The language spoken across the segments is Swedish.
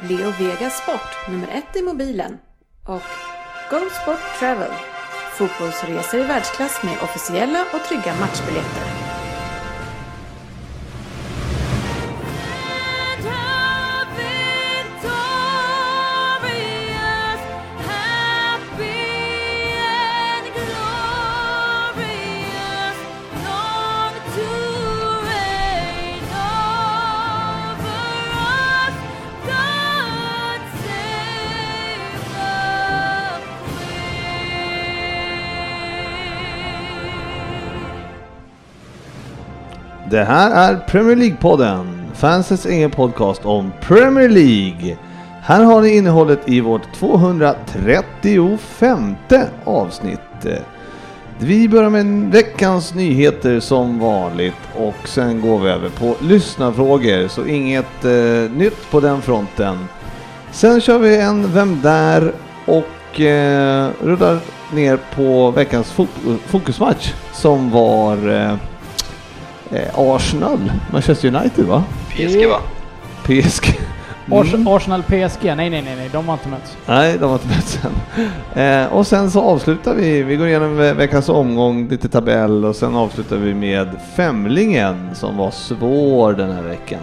Leo Vegas Sport, nummer ett i mobilen och Go Sport Travel, fotbollsresor i världsklass med officiella och trygga matchbiljetter. Det här är Premier League-podden, fansens egen podcast om Premier League. Här har ni innehållet i vårt 235 avsnitt. Vi börjar med veckans nyheter som vanligt och sen går vi över på lyssnarfrågor, så inget eh, nytt på den fronten. Sen kör vi en Vem där? och eh, rullar ner på veckans fo- fokusmatch som var eh, Eh, Arsenal, Manchester United va? PSG va? PSG. Ars Mm. Arsenal PSG, nej nej nej, nej de har inte mötts. Nej, de har inte mötts än. Eh, och sen så avslutar vi, vi går igenom ve- veckans omgång, lite tabell och sen avslutar vi med Femlingen som var svår den här veckan.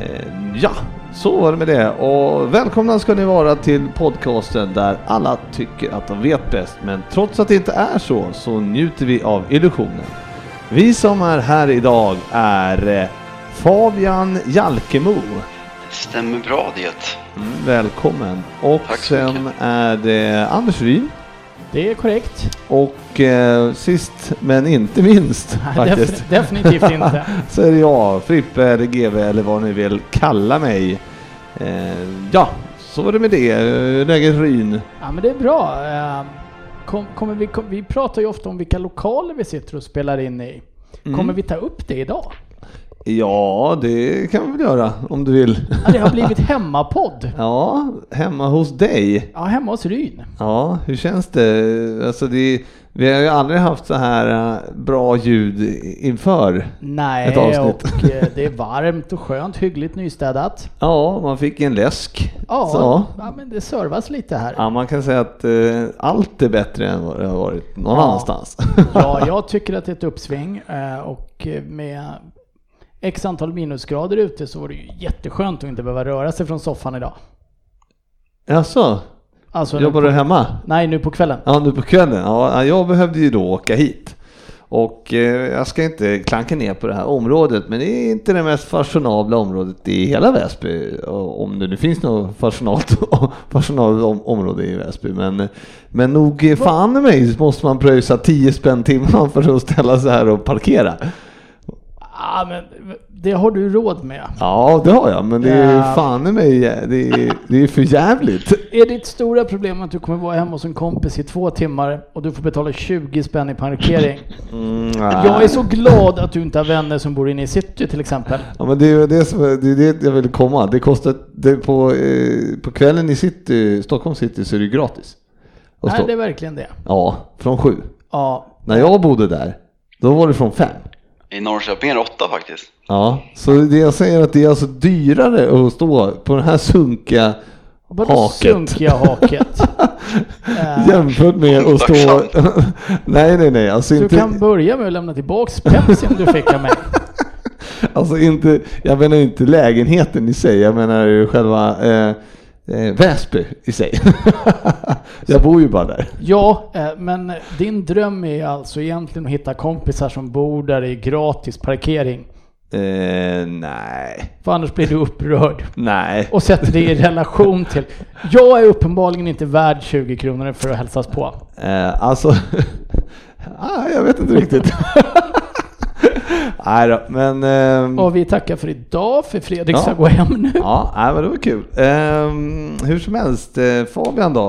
Eh, ja, så var det med det. Och välkomna ska ni vara till podcasten där alla tycker att de vet bäst. Men trots att det inte är så, så njuter vi av illusionen. Vi som är här idag är eh, Fabian Jalkemo. Stämmer bra det. Mm, välkommen. Och Tack så sen mycket. är det Anders Ryn. Det är korrekt. Och eh, sist men inte minst Nej, faktiskt. defin- definitivt inte. så är det jag, Frippe eller GV eller vad ni vill kalla mig. Eh, ja, så var det med det. Eh, Läget Ryn. Ja men det är bra. Eh, Kom, kommer vi, kom, vi pratar ju ofta om vilka lokaler vi sitter och spelar in i. Mm. Kommer vi ta upp det idag? Ja, det kan vi väl göra om du vill. Ja, det har blivit hemmapodd. ja, hemma hos dig. Ja, hemma hos Ryn. Ja, hur känns det? Alltså det vi har ju aldrig haft så här eh, bra ljud inför. Ett Nej, avsnitt. och eh, det är varmt och skönt, hyggligt nystädat. Ja, man fick en läsk. Ja, Så. ja men det servas lite här. Ja, man kan säga att eh, allt är bättre än vad det har varit någon Ja. annanstans. Ja, jag tycker att det är ett uppsving eh, och eh, med x antal minusgrader ute så var det ju jätteskönt att inte behöva röra sig från soffan idag. Jaså, Alltså, jobbar på, du hemma? Nej, nu på kvällen. Ja, nu på kvällen. Ja, jag behövde ju då åka hit. Och eh, jag ska inte klanka ner på det här området, men det är inte det mest fashionabla området i hela Väsby. Om det nu finns något fashionabelt, om, område i Väsby. Men, men nog fan i mig måste man pröjsa 10 spänn timmen för att ställa sig här och parkera. Ja, men det har du råd med. Ja, det har jag, men det är Ja. fan i mig, det är, det är för jävligt. Är ditt stora problem att du kommer vara hemma hos en kompis i två timmar och du får betala 20 spänn i parkering? Mm, Jag är så glad att du inte har vänner som bor inne i city till exempel. Ja men det är det som det, är det jag vill komma. Det kostar, det på, eh, på kvällen i city, Stockholm city så är det gratis. Nej, det är verkligen det. Ja, från sju. Ja, När jag bodde där, då var det från fem. I Norrköping är det åtta faktiskt. Ja, så det jag säger är att det är alltså dyrare att stå på den här sunkiga vadå haket. sunkiga haket? Jämfört med att stå... Nej, nej, nej. Alltså Du inte, kan börja med att lämna tillbaks Pepsin du fick av mig. alltså inte, jag menar inte lägenheten i sig, jag menar ju själva eh, eh, Väsby i sig. jag bor ju bara där. Ja, eh, men din dröm är alltså egentligen att hitta kompisar som bor där i gratis parkering. Eh, nej, För annars blir du upprörd. nej. Och sätter det i relation till, jag är uppenbarligen inte värd 20 kronor för att hälsas på. Eh, alltså, ah, jag vet inte riktigt. Nej då, men... ehm, Och vi tackar för idag, för Fredrik Ja. ska gå hem nu. Ja, nej, men det var kul. Ehm, hur som helst, eh, Fabian då?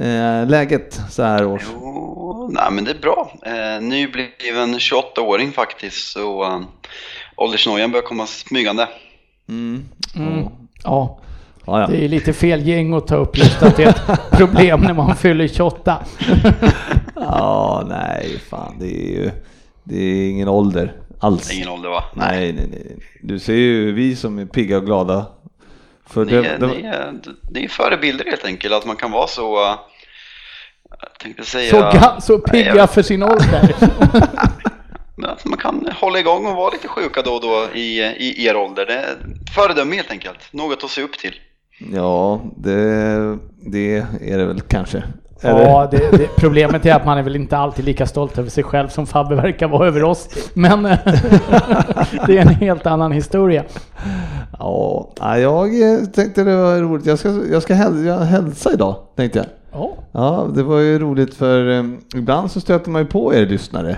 Eh, läget så här års? Jo, nej men det är bra. Eh, nybliven 28-åring faktiskt, så eh, åldersnojan börjar komma smygande. Mm. Mm. Ja, Ja, ja. det är lite fel gäng att ta upp just att det är ett problem när man fyller 28. ja, nej, fan det är ju det är ingen ålder alls. Ingen ålder va? Nej, nej, nej. Du ser ju vi som är pigga och glada. För Ni, det, är- det, ni, är- det är förebilder helt enkelt, att man kan vara så... eh, Jag tänkte säga... Så, ga- så Nej, pigga jag- för sin ålder. Men att man kan hålla igång och vara lite sjuka då och då i, i er ålder. Det är föredöme helt enkelt. Något att se upp till. ja, det, det är det väl kanske. Eller? Ja, det, det, problemet är att man är väl inte alltid lika stolt över sig själv som Fabbe verkar vara över oss. Men eh, det är en helt annan historia. Ja, jag eh, tänkte det var roligt. Jag ska, jag ska häl, jag hälsa idag, tänkte jag. Ja, Ja, det var ju roligt för eh, ibland så stöter man ju på er lyssnare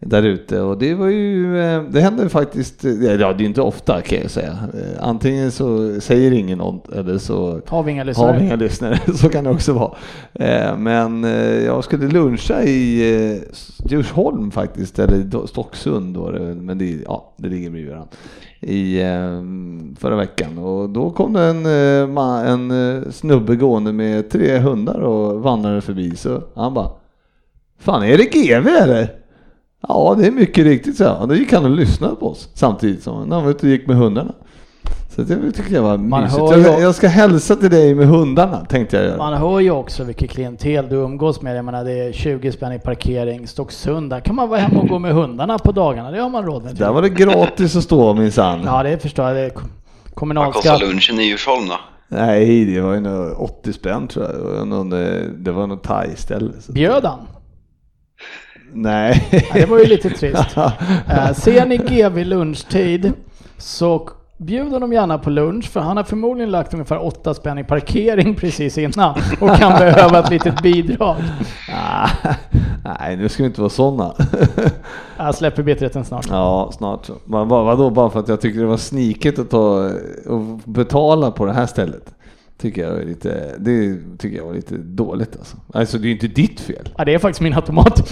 där ute och det var ju, eh, det händer ju faktiskt, eh, ja det är inte ofta kan jag säga. Eh, Antingen så säger ingen något eller så har vi inga har vi lyssnare? inga lyssnare, så kan det också vara. Men jag skulle luncha i Djursholm faktiskt, eller Stocksund då, men det, ja, det ligger bredvid varandra. I förra veckan och då kom det en, en snubbe gående med tre hundar och vandrade förbi så han bara Fan är det GV eller? Ja det är mycket riktigt så Då gick han och lyssnade på oss samtidigt som när han var ute och gick med hundarna. Så det tycker jag var Man mysigt. hör Jag, jag ska hälsa till dig med hundarna tänkte jag göra. Man hör ju också vilket klientel du umgås med. Jag menar det är 20 spänn i parkering, Stocksund. Där kan man vara hemma och gå med hundarna på dagarna. Det har man råd med. Där var det gratis att stå minsann. Ja, det förstår jag. Det är kom- Vad kostar kommunalskatt. lunchen i Djursholm då? Nej, det var ju nog 80 spänn tror jag. Det var eh, något thai-ställe. Bjöd han? Nej. Ja, det var ju lite trist. Eh, ser ni GV lunchtid så bjud honom gärna på lunch för han har förmodligen lagt ungefär 8 spänn i parkering precis innan och kan behöva ett litet bidrag. Ah, Nej, nu ska vi inte vara sådana. Jag släpper bitterheten snart. Ja, snart vad- vadå, bara för att jag tycker det var sniket att ta och betala på det här stället? Tycker jag är lite, det tycker jag var lite dåligt alltså. Alltså det är ju inte ditt fel. Ja, det är faktiskt min automat.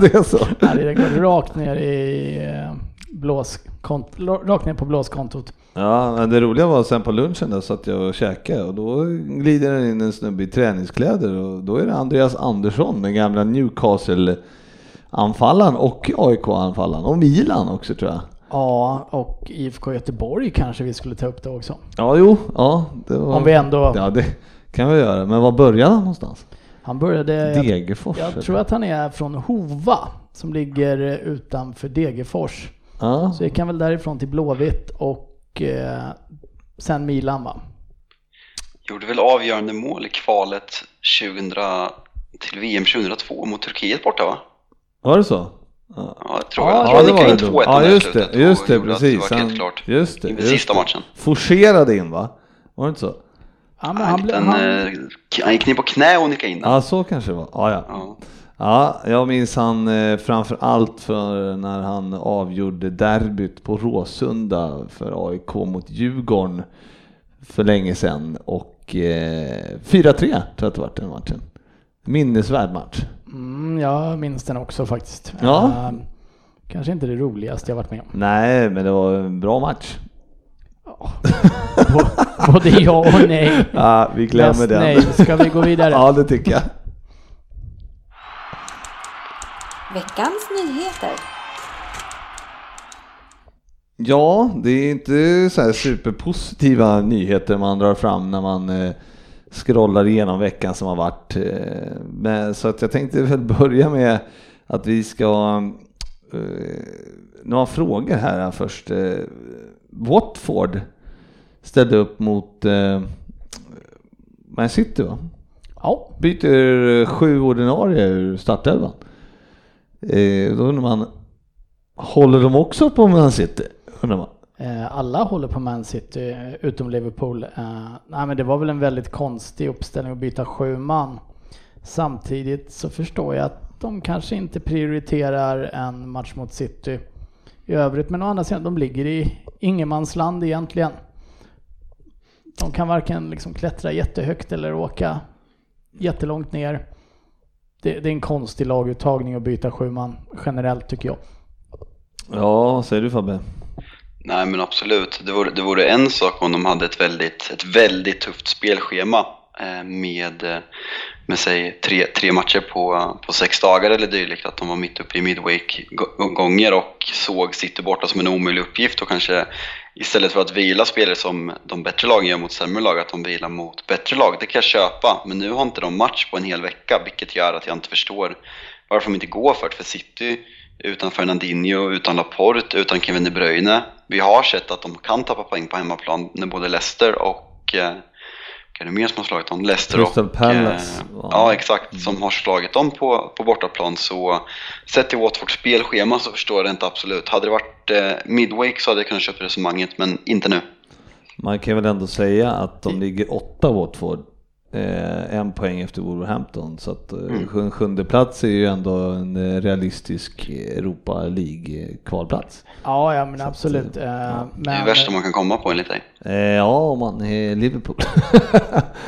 det är så. Ja, det går rakt ner i eh, blåskont- rakt ner på blåskontot. Ja, men det roliga var sen på lunchen där satt jag och käkade och då glider det in en snubbe i träningskläder och då är det Andreas Andersson, den gamla Newcastle-anfallaren och AIK-anfallaren och Milan också tror jag. Ja, och IFK Göteborg kanske vi skulle ta upp det också. Ja, jo, ja. Det var... Om vi ändå... Ja, det kan vi göra. Men var började han någonstans? Han började... jag- Degerfors? Jag eller? tror att han är från Hova som ligger utanför Degerfors. Ja. Så gick han väl därifrån till Blåvitt och eh, sen Milan va? Gjorde väl avgörande mål i kvalet 2000 till VM 2002 mot Turkiet borta va? Var det så? Ja, Ja, jag tror Ja, jag. det tror var han det då. 2-1 Ja, just det, slutet just det, precis. Det var helt klart. just det, just sista det. matchen. Forcerade in va? Var det inte så? Ja, men Han, han, blev- han, han, eh, han gick ner på knä och nickade in den. Ja, så kanske det var. Ja, ja. Ja. Ja, jag minns han eh, framför allt för när han avgjorde derbyt på Råsunda för AIK mot Djurgården för länge sedan och eh, 4-3 tror jag att det var den matchen. Minnesvärd match. Mm, jag minns den också faktiskt. Ja. Eh, kanske inte det roligaste jag varit med om. Nej, men det var en bra match. Både ja och nej. Ja, vi glömmer Mest den. nej. Ska vi gå vidare? ja, det tycker jag. Veckans nyheter. Ja, det är inte så här superpositiva nyheter man drar fram när man eh, scrollar igenom veckan som har varit. Eh, men, så att jag tänkte väl börja med att vi ska eh, några frågor här först. Eh, Watford ställde upp mot Man City va? Ja. Byter sju ordinarie ur startelvan. Då undrar man, håller de också på Man City? Undrar man. Eh, alla håller på Man City eh, utom Liverpool. Eh, nej men det var väl en väldigt konstig uppställning att byta sju man. Samtidigt så förstår jag att de kanske inte prioriterar en match mot City. i övrigt. Men å andra sidan, de ligger i ingenmansland egentligen. De kan varken liksom klättra jättehögt eller åka jättelångt ner. Det, det är en konstig laguttagning att byta sju man generellt tycker jag. Ja, vad säger du Fabbe? Nej men absolut, det vore, det vore en sak om de hade ett väldigt, ett väldigt tufft spelschema eh, med, eh, med säg, tre, tre matcher på, på sex dagar eller dylikt, att de var mitt uppe i midweek-gånger och såg City borta som en omöjlig uppgift och kanske istället för att vila spelare som de bättre lagen gör mot sämre lag, att de vilar mot bättre lag. Det kan jag köpa, men nu har inte de match på en hel vecka, vilket gör att jag inte förstår varför de inte går för det. För City utan Fernandinho, utan Laporte, utan Kevin De Bruyne. Vi har sett att de kan tappa poäng på hemmaplan när både Leicester och eh, är det mer som har slagit dem? Leicester Crystal och... Palace, Eh, ja, exakt. Som har slagit dem på, på bortaplan. Så sett till Watfords spelschema så förstår jag det inte absolut. Hade det varit eh, midweek så hade jag kunnat köpa resonemanget, men inte nu. Man kan väl ändå säga att de ligger åtta Watford. Eh, en poäng efter Wolverhampton. Så att eh, Mm. sjunde plats är ju ändå en eh, realistisk Europa League-kvalplats. Ja, ja men Så att, absolut. eh, Eh, ja. Det är det men, värsta man kan komma på enligt dig. Eh, ja, om man är Liverpool.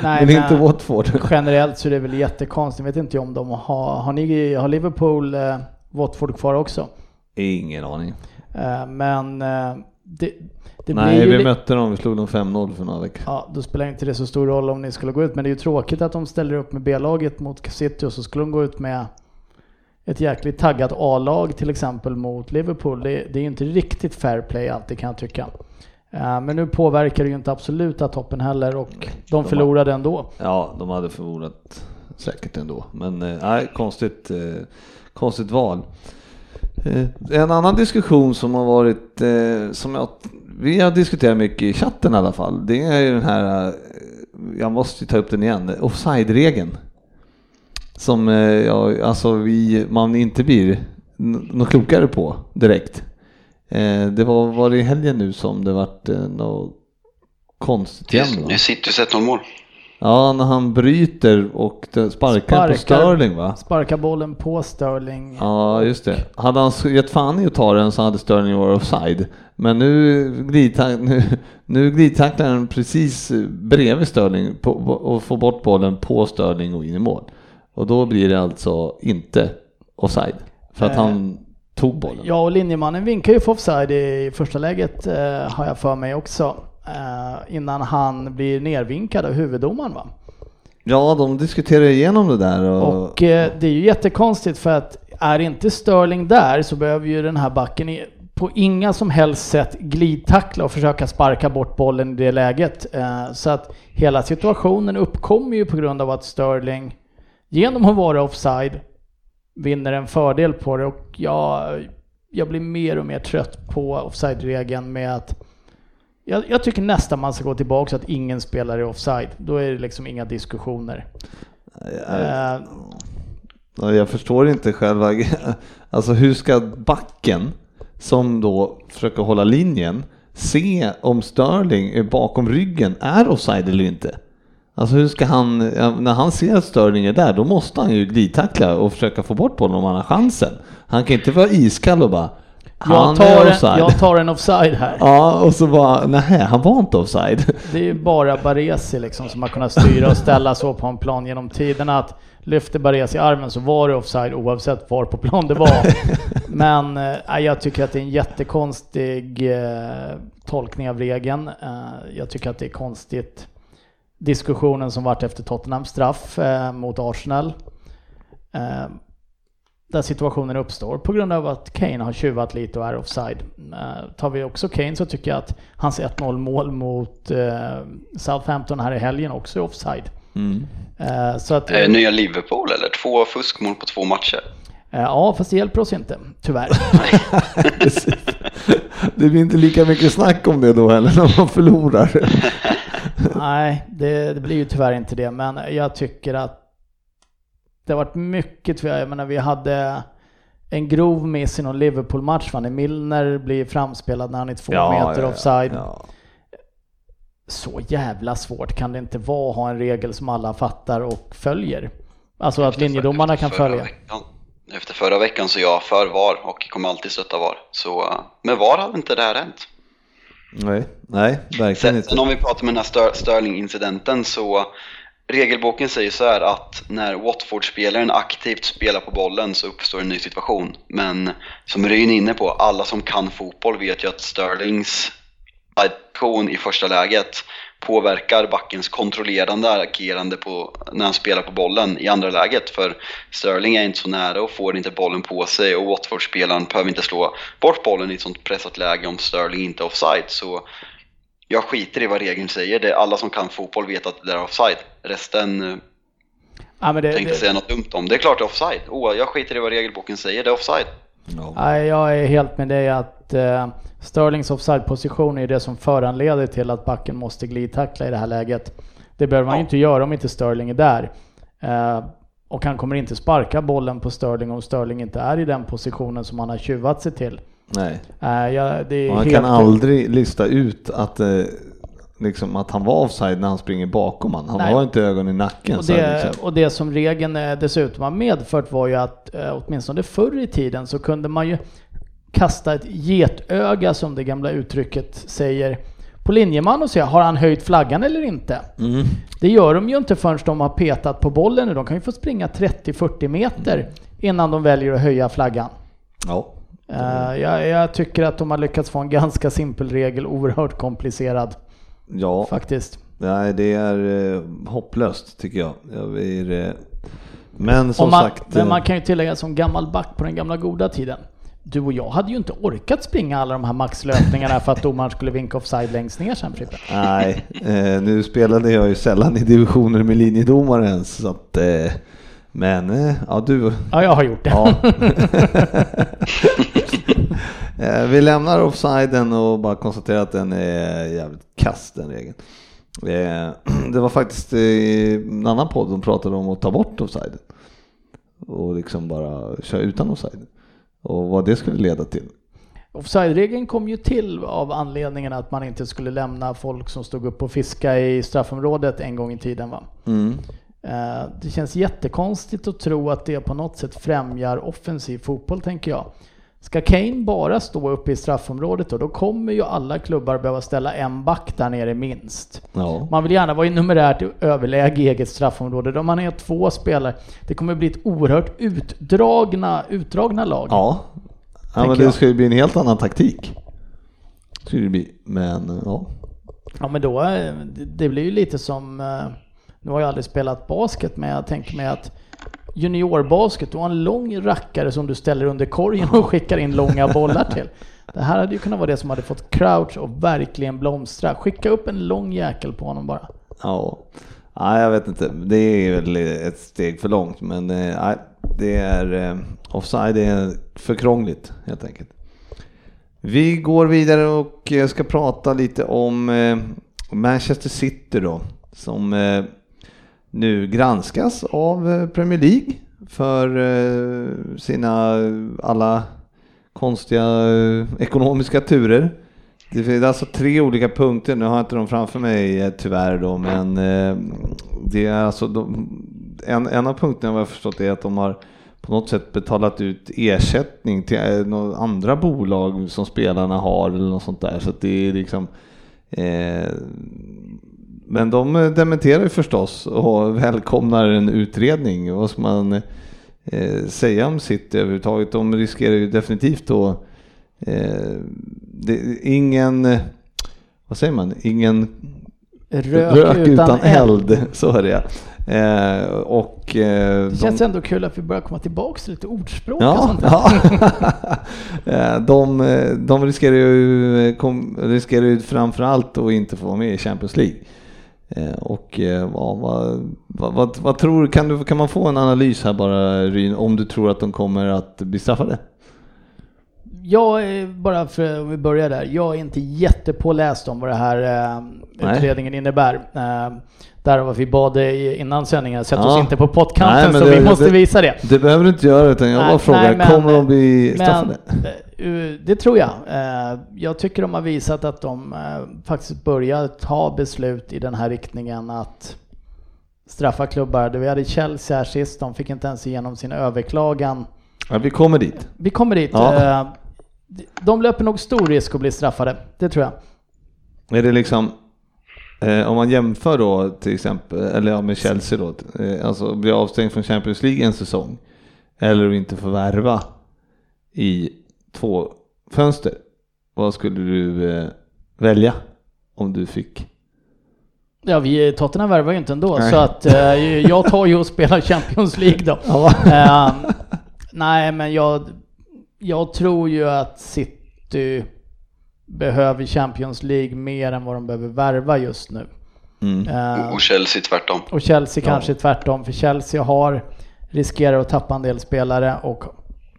Nej, men inte men- Watford. generellt så är det väl jättekonstigt. Jag vet inte om de har, har, ni, har Liverpool eh, Watford kvar också? Ingen aning. Eh, men eh, det, det Nej, vi mötte dem, vi slog dem 5-0 för några veckor. Ja, då spelar inte det så stor roll om ni skulle gå ut. Men det är ju tråkigt att de ställer upp med B-laget mot City och så skulle de gå ut med ett jäkligt taggat A-lag till exempel mot Liverpool. Det, det är ju inte riktigt fair play alltid kan jag tycka. Eh, Men nu påverkar det ju inte absoluta toppen heller och de de förlorade ändå. Ja, de hade förlorat säkert ändå. Men eh, nej, konstigt, eh, konstigt val. Eh, en annan diskussion som har varit, eh, som jag, vi har diskuterat mycket i chatten i alla fall, det är ju den här, eh, jag måste ju ta upp den igen, offside-regeln. Som ja, alltså vi, man inte blir något klokare på direkt. Det var, var det i helgen nu som det vart något konstigt igen va? Sitter ju sett noll mål. Ja, när han bryter och sparkar, Sparkar. på Sterling va? Sparkar bollen på Sterling. Ja, just det. Hade han gett fan i att ta den så hade Sterling varit offside. Men nu, glidtack, nu, nu glidtacklar han precis bredvid Sterling på, och får bort bollen på Sterling och in i mål. Och då blir det alltså inte offside. För att Eh, han tog bollen. Ja, och linjemannen vinkar ju för offside i första läget eh, har jag för mig också. Eh, innan han blir nervinkad av huvuddomaren va? Ja, de diskuterar igenom det där. Och, Och eh, det är ju jättekonstigt för att är inte Sterling där så behöver ju den här backen i, på inga som helst sätt glidtackla och försöka sparka bort bollen i det läget. Eh, så att hela situationen uppkommer ju på grund av att Sterling genom att vara offside vinner en fördel på det och jag, jag blir mer och mer trött på offside-regeln med att jag, jag tycker nästan man ska gå tillbaka så att ingen spelar i offside. Då är det liksom inga diskussioner. Eh, Ja, Jag förstår inte själva, alltså hur ska backen som då försöker hålla linjen se om Sterling är bakom ryggen är offside eller inte? Alltså hur ska han, när han ser att Sterling är där, då måste han ju glidtackla och försöka få bort bollen om han har chansen. Han kan inte vara iskall och bara, jag, tar en, jag tar en offside här. Ja, och så bara, nej han var inte offside. Det är ju bara Baresi liksom som har kunnat styra och ställa så på en plan genom tiderna att lyfter Baresi armen så var det offside oavsett var på plan det var. Men eh, jag tycker att det är en jättekonstig eh, tolkning av regeln. Eh, jag tycker att det är konstigt diskussionen som vart efter Tottenhams straff mot Arsenal. Där situationen uppstår på grund av att Kane har tjuvat lite och är offside. Eh, tar vi också Kane så tycker jag att hans 1-0 mål mot eh, Southampton här i helgen också är offside. Mm. Eh, så att, Eh, nya Liverpool eller? Två fuskmål på två matcher. ja, fast det hjälper oss inte, tyvärr. Det blir inte lika mycket snack om det då heller när man förlorar. Nej, det, det blir ju tyvärr inte det, men jag tycker att det har varit mycket, tyvärr. jag menar vi hade en grov miss i någon Liverpool-match, va? när Milner blir framspelad när han är två meter offside. ja. Så jävla svårt kan det inte vara att ha en regel som alla fattar och följer. Alltså att linjedomarna kan följa. veckan. efter förra veckan så är jag för VAR och kommer alltid stötta VAR. Så eh, med VAR hade inte det här hänt. Nej, nej, verkligen Sen, inte. sen om vi pratar med den här Sterling-incidenten så regelboken säger så här att när Watford-spelaren aktivt spelar på bollen så uppstår en ny situation. Men som Ryn är inne på, alla som kan fotboll vet ju att Sterlings aktion i första läget påverkar backens kontrollerande agerande på, när han spelar på bollen i andra läget. För Sterling är inte så nära och får inte bollen på sig och Watford-spelaren behöver inte slå bort bollen i ett sånt pressat läge om Sterling inte är offside. Så jag skiter i vad regeln säger. Det är alla som kan fotboll vet att det är offside. Resten eh, Ja, men det, tänkte det, säga något dumt om. Det är klart det är offside. Oh, jag skiter i vad regelboken säger, det är offside. Ja. Nej, jag är helt med dig att uh, Sterlings offside-position är det som föranleder till att backen måste glidtackla i det här läget. Det behöver man ju Ja. inte göra om inte Sterling är där. Eh, och han kommer inte sparka bollen på Sterling om Sterling inte är i den positionen som han har tjuvat sig till. Nej, Eh, ja, det är han helt kan aldrig lista ut att, eh, liksom, att han var offside när han springer bakom han. Han Nej. har inte ögon i nacken. Och så det, liksom. och det som regeln eh, dessutom har medfört var ju att eh, åtminstone förr i tiden så kunde man ju kasta ett getöga som det gamla uttrycket säger på linjeman och säga har han höjt flaggan eller inte? Mm. Det gör de ju inte förrän de har petat på bollen. De kan ju få springa 30-40 meter innan de väljer att höja flaggan. Ja. Eh, jag, jag tycker att de har lyckats få en ganska simpel regel oerhört komplicerad ja, faktiskt. nej, det är eh, hopplöst tycker jag. jag blir, eh, men som man, sagt. men eh, man kan ju tillägga som gammal back på den gamla goda tiden. Du och jag hade ju inte orkat springa alla de här maxlöpningarna för att domaren skulle vinka offside längst ner sen Frippe. Nej, eh, nu spelade jag ju sällan i divisioner med linjedomare ens. Så att, eh, men eh, ja, du. Ja, jag har gjort det. Ja. Eh, Vi lämnar offsiden och bara konstaterar att den är jävligt kass den regeln. Eh, Det var faktiskt en annan podd som pratade om att ta bort offsiden. Och liksom bara köra utan offside. Och vad det skulle leda till. Offside-regeln kom ju till av anledningen att man inte skulle lämna folk som stod upp och fiska i straffområdet en gång i tiden. Va? Mm. Eh, Det känns jättekonstigt att tro att det på något sätt främjar offensiv fotboll, tänker jag. Ska Kane bara stå uppe i straffområdet då, då kommer ju alla klubbar behöva ställa en back där nere minst. Ja. Man vill gärna vara i numerärt överläge i eget straffområde. Om man är två spelare, det kommer bli ett oerhört utdragna, utdragna lag. Ja, ja men det jag. ska ju bli en helt annan taktik. Skulle det bli, men ja. Ja men då, eh, det- det blir ju lite som, eh, nu har jag aldrig spelat basket men jag tänker mig att juniorbasket, du har en lång rackare som du ställer under korgen och skickar in långa bollar till. Det här hade ju kunnat vara det som hade fått Crouch att verkligen blomstra. Skicka upp en lång jäkel på honom bara. Ja, nej jag vet inte. Det är väl ett steg för långt, men eh, nej, det är eh, offside är för krångligt helt enkelt. Vi går vidare och eh, ska prata lite om Manchester City då, som nu granskas av eh, Premier League för eh, sina eh, alla konstiga ekonomiska turer. Det finns alltså tre olika punkter, nu har jag inte dem framför mig tyvärr då, men det är alltså de, en, en av punkterna vad jag förstått är att de har på något sätt betalat ut ersättning till några andra bolag som spelarna har eller något sånt där. Så att det är liksom eh, men de eh, dementerar ju förstås och välkomnar en utredning. Vad ska man eh, säga om City överhuvudtaget? De riskerar ju definitivt då eh, det, ingen, vad säger man, ingen Rök, utan, eld. Så är det eh, Och eh, Det känns ändå kul att vi börjar komma tillbaka till lite ordspråk och Ja, sånt där. ja. Eh, de, eh, de riskerar ju, kom, riskerar ju framförallt att inte få vara med i Champions League. Eh, Och eh, ja, vad, vad, vad, tror kan, du, kan man få en analys här bara Ryn, om du tror att de kommer att bli straffade? Jag är, bara för om vi börjar där, jag är inte jättepåläst om vad det här eh, Nej. utredningen innebär. Eh, därav vi bad dig innan sändningen, sätt Ja. oss inte på Nej, pottkanten så det- vi måste det- visa det. Det behöver du inte göra utan jag Nej, bara frågar, nej, men- kommer de bli straffade? Men, eh, det tror jag. Eh, Jag tycker de har visat att de eh, faktiskt börjar ta beslut i den här riktningen att straffa klubbar. Vi hade Chelsea här sist, de fick inte ens igenom sin överklagan Ja, vi kommer dit. Vi kommer dit. Ja. Eh, De löper nog stor risk att bli straffade, det tror jag. Är det liksom, eh, om man jämför då till exempel, eller ja, med Chelsea då, eh, alltså bli avstängd från Champions League en säsong, eller att inte få värva i två fönster. Vad skulle du eh, välja om du fick? Ja, vi, Tottenham värvar ju inte ändå, Nej. så att eh, jag tar ju och spelar Champions League då. Ja. Eh, nej, men jag, jag tror ju att City behöver Champions League mer än vad de behöver värva just nu. Mm. Eh, Och Chelsea tvärtom. och Chelsea Ja. kanske tvärtom, för Chelsea har riskerar att tappa en del spelare och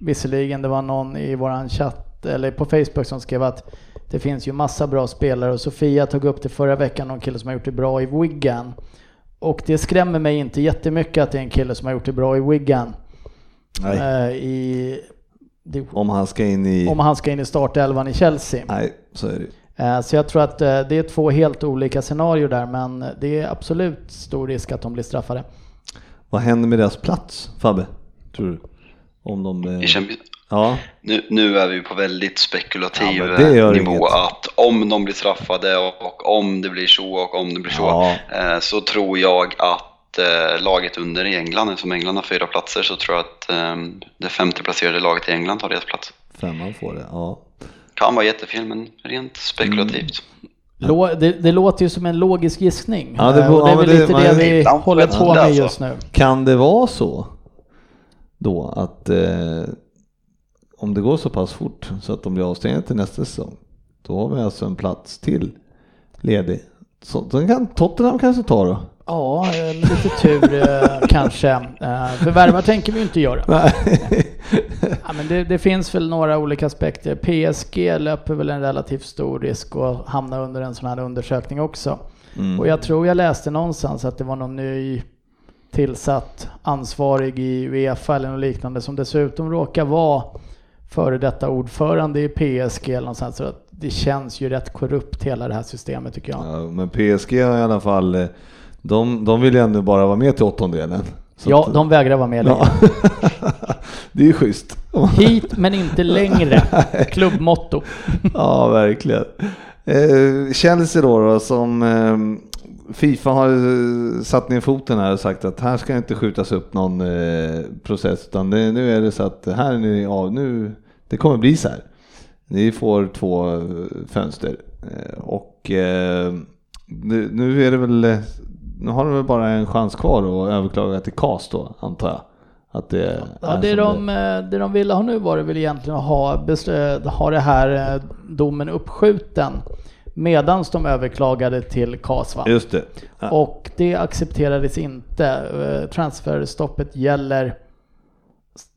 visserligen det var någon i våran chatt eller på Facebook som skrev att det finns ju massa bra spelare och Sofia tog upp det förra veckan, någon kille som har gjort det bra i Wigan. Och det skrämmer mig inte jättemycket att det är en kille som har gjort det bra i Wigan. Nej, Eh, i, det, om han ska in i... om han ska in i startelvan i Chelsea. Nej, så är det. Eh, Så jag tror att eh, det är två helt olika scenarier där, men det är absolut stor risk att de blir straffade. Vad händer med deras plats, Fabbe? Tror du? Om de... eh. Ja, Nu, nu är vi på väldigt spekulativ Ja, gör nivå. inget. Att om de blir straffade och, och om det blir så och om det blir så. Ja. Eh, så tror jag att eh, laget under i England, eftersom England har fyra platser, så tror jag att eh, det femte placerade laget i England har deras plats. femman får det. Ja. Kan vara jättefel, men rent spekulativt. Lå- Det, det låter ju som en logisk gissning. Ja, det Eh, det är ja, väl det- lite man- det vi håller på med alltså. just nu. Kan det vara så då att eh, om det går så pass fort så att de blir avstängda till nästa säsong, då har vi alltså en plats till ledig. Så den kan Tottenham kanske ta då? Ja, lite tur eh, kanske. Eh, För värva tänker vi inte göra. Ja, men det, det finns väl några olika aspekter. PSG löper väl en relativt stor risk att hamna under en sån här undersökning också. Mm. Och jag tror jag läste någonstans att det var någon ny tillsatt ansvarig i Uefa eller något liknande som dessutom råkar vara före detta ordförande i PSG eller något sånt. Så att det känns ju rätt korrupt hela det här systemet tycker jag. Ja, men PSG har i alla fall, eh, de, de vill ju ändå bara vara med till åttondelen. Så Ja, att- de vägrar vara med längre. ja. det är ju schysst. Hit men inte längre. Klubbmotto. Ja, verkligen. Eh, Chelsea då, då som eh, Fifa har eh, satt ner foten här och sagt att här ska inte skjutas upp någon eh, process utan det, nu är det så att här är ni av, nu, det kommer bli så här. Ni får två eh, fönster och nu, är det väl, nu har de väl bara en chans kvar att överklaga till CAS då antar jag. Att det Ja, det, de, eh, det de ville ha nu var det väl egentligen att ha, ha det här domen uppskjuten medans de överklagade till CAS va? Just det. Ja. Och det accepterades inte. Eh, Transferstoppet gäller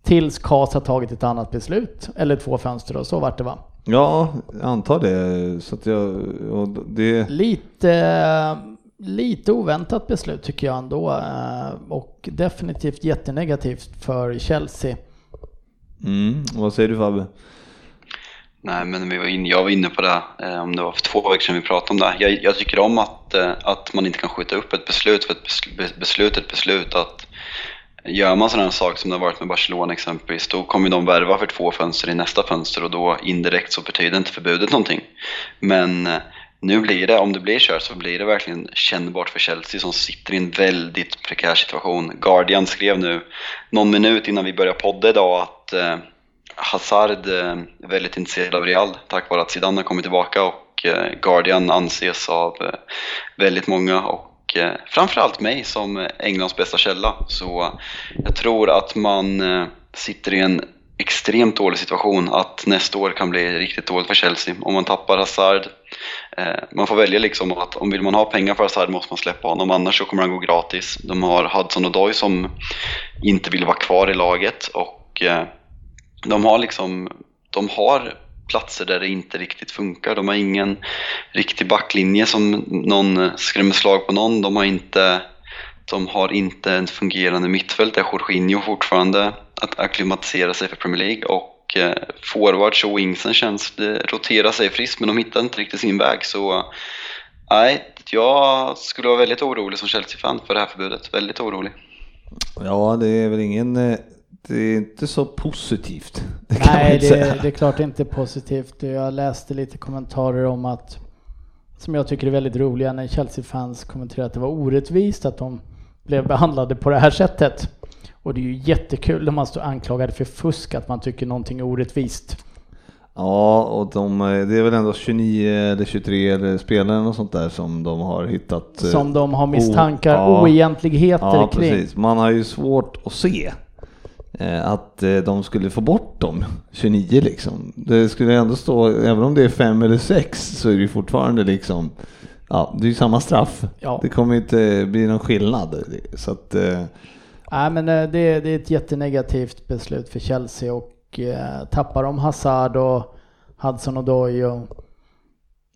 tills CAS har tagit ett annat beslut. Eller två fönster och så vart det va? Ja, jag antar det. Så jag, och det, Lite, lite oväntat beslut tycker jag ändå. eh, Och definitivt jättenegativt för Chelsea. mm, vad säger du Fabbe? Nej, men vi var in, jag var inne på det, eh, om det var för två veckor sedan vi pratade om det. Jag, jag tycker om att, eh, att man inte kan skjuta upp ett beslut, för ett beslut, beslut är ett beslut. Att gör man sådana saker som det har varit med Barcelona exempelvis, då kommer de värva för två fönster i nästa fönster och då indirekt så betyder inte förbudet någonting. Men eh, nu blir det, om det blir kört så blir det verkligen kännbart för Chelsea som sitter i en väldigt prekär situation. Guardian skrev nu någon minut innan vi började podda idag att eh, Hazard eh, är väldigt intresserad av Real tack vare att Zidane har kommit tillbaka och eh, Guardian anses av eh, väldigt många och framförallt mig som Englands bästa källa. Så jag tror att man sitter i en extremt dålig situation att nästa år kan bli riktigt dåligt för Chelsea om man tappar Hazard. Man får välja liksom att om vill man ha pengar för Hazard måste man släppa honom annars så kommer han gå gratis. De har Hudson och Doy som inte vill vara kvar i laget och de har liksom, de har platser där det inte riktigt funkar. De har ingen riktig backlinje som någon skrämmer slag på någon. De har inte, de har inte en fungerande mittfält där Jorginho fortfarande att akklimatisera sig för Premier League och eh, forwards och wingsen känns, det roterar sig friskt men de hittar inte riktigt sin väg så nej, jag skulle vara väldigt orolig som Chelsea-fan för det här förbudet. Väldigt orolig. Ja, det är väl ingen eh, det är inte så positivt. Det Nej, det, det är klart inte positivt. Jag läste lite kommentarer om att, som jag tycker är väldigt roliga, när Chelsea-fans kommenterar att det var orättvist att de blev behandlade på det här sättet. Och det är ju jättekul när man står anklagad för fusk, att man tycker någonting är orättvist. Ja, och de, det är väl ändå 29 eller 23 eller spelare och sånt där som de har hittat. eh, Som de har misstankar, ja. oegentligheter Ja, kring. precis. Man har ju svårt att se att eh, de skulle få bort dem 29 liksom. Det skulle ändå stå, även om det är fem eller sex så är det ju fortfarande liksom, ja det är ju samma straff. Ja. Det kommer inte bli någon skillnad. Så att, eh, Nej men eh, det, det är ett jättenegativt beslut för Chelsea och eh, tappar de Hazard och Hudson och Doy och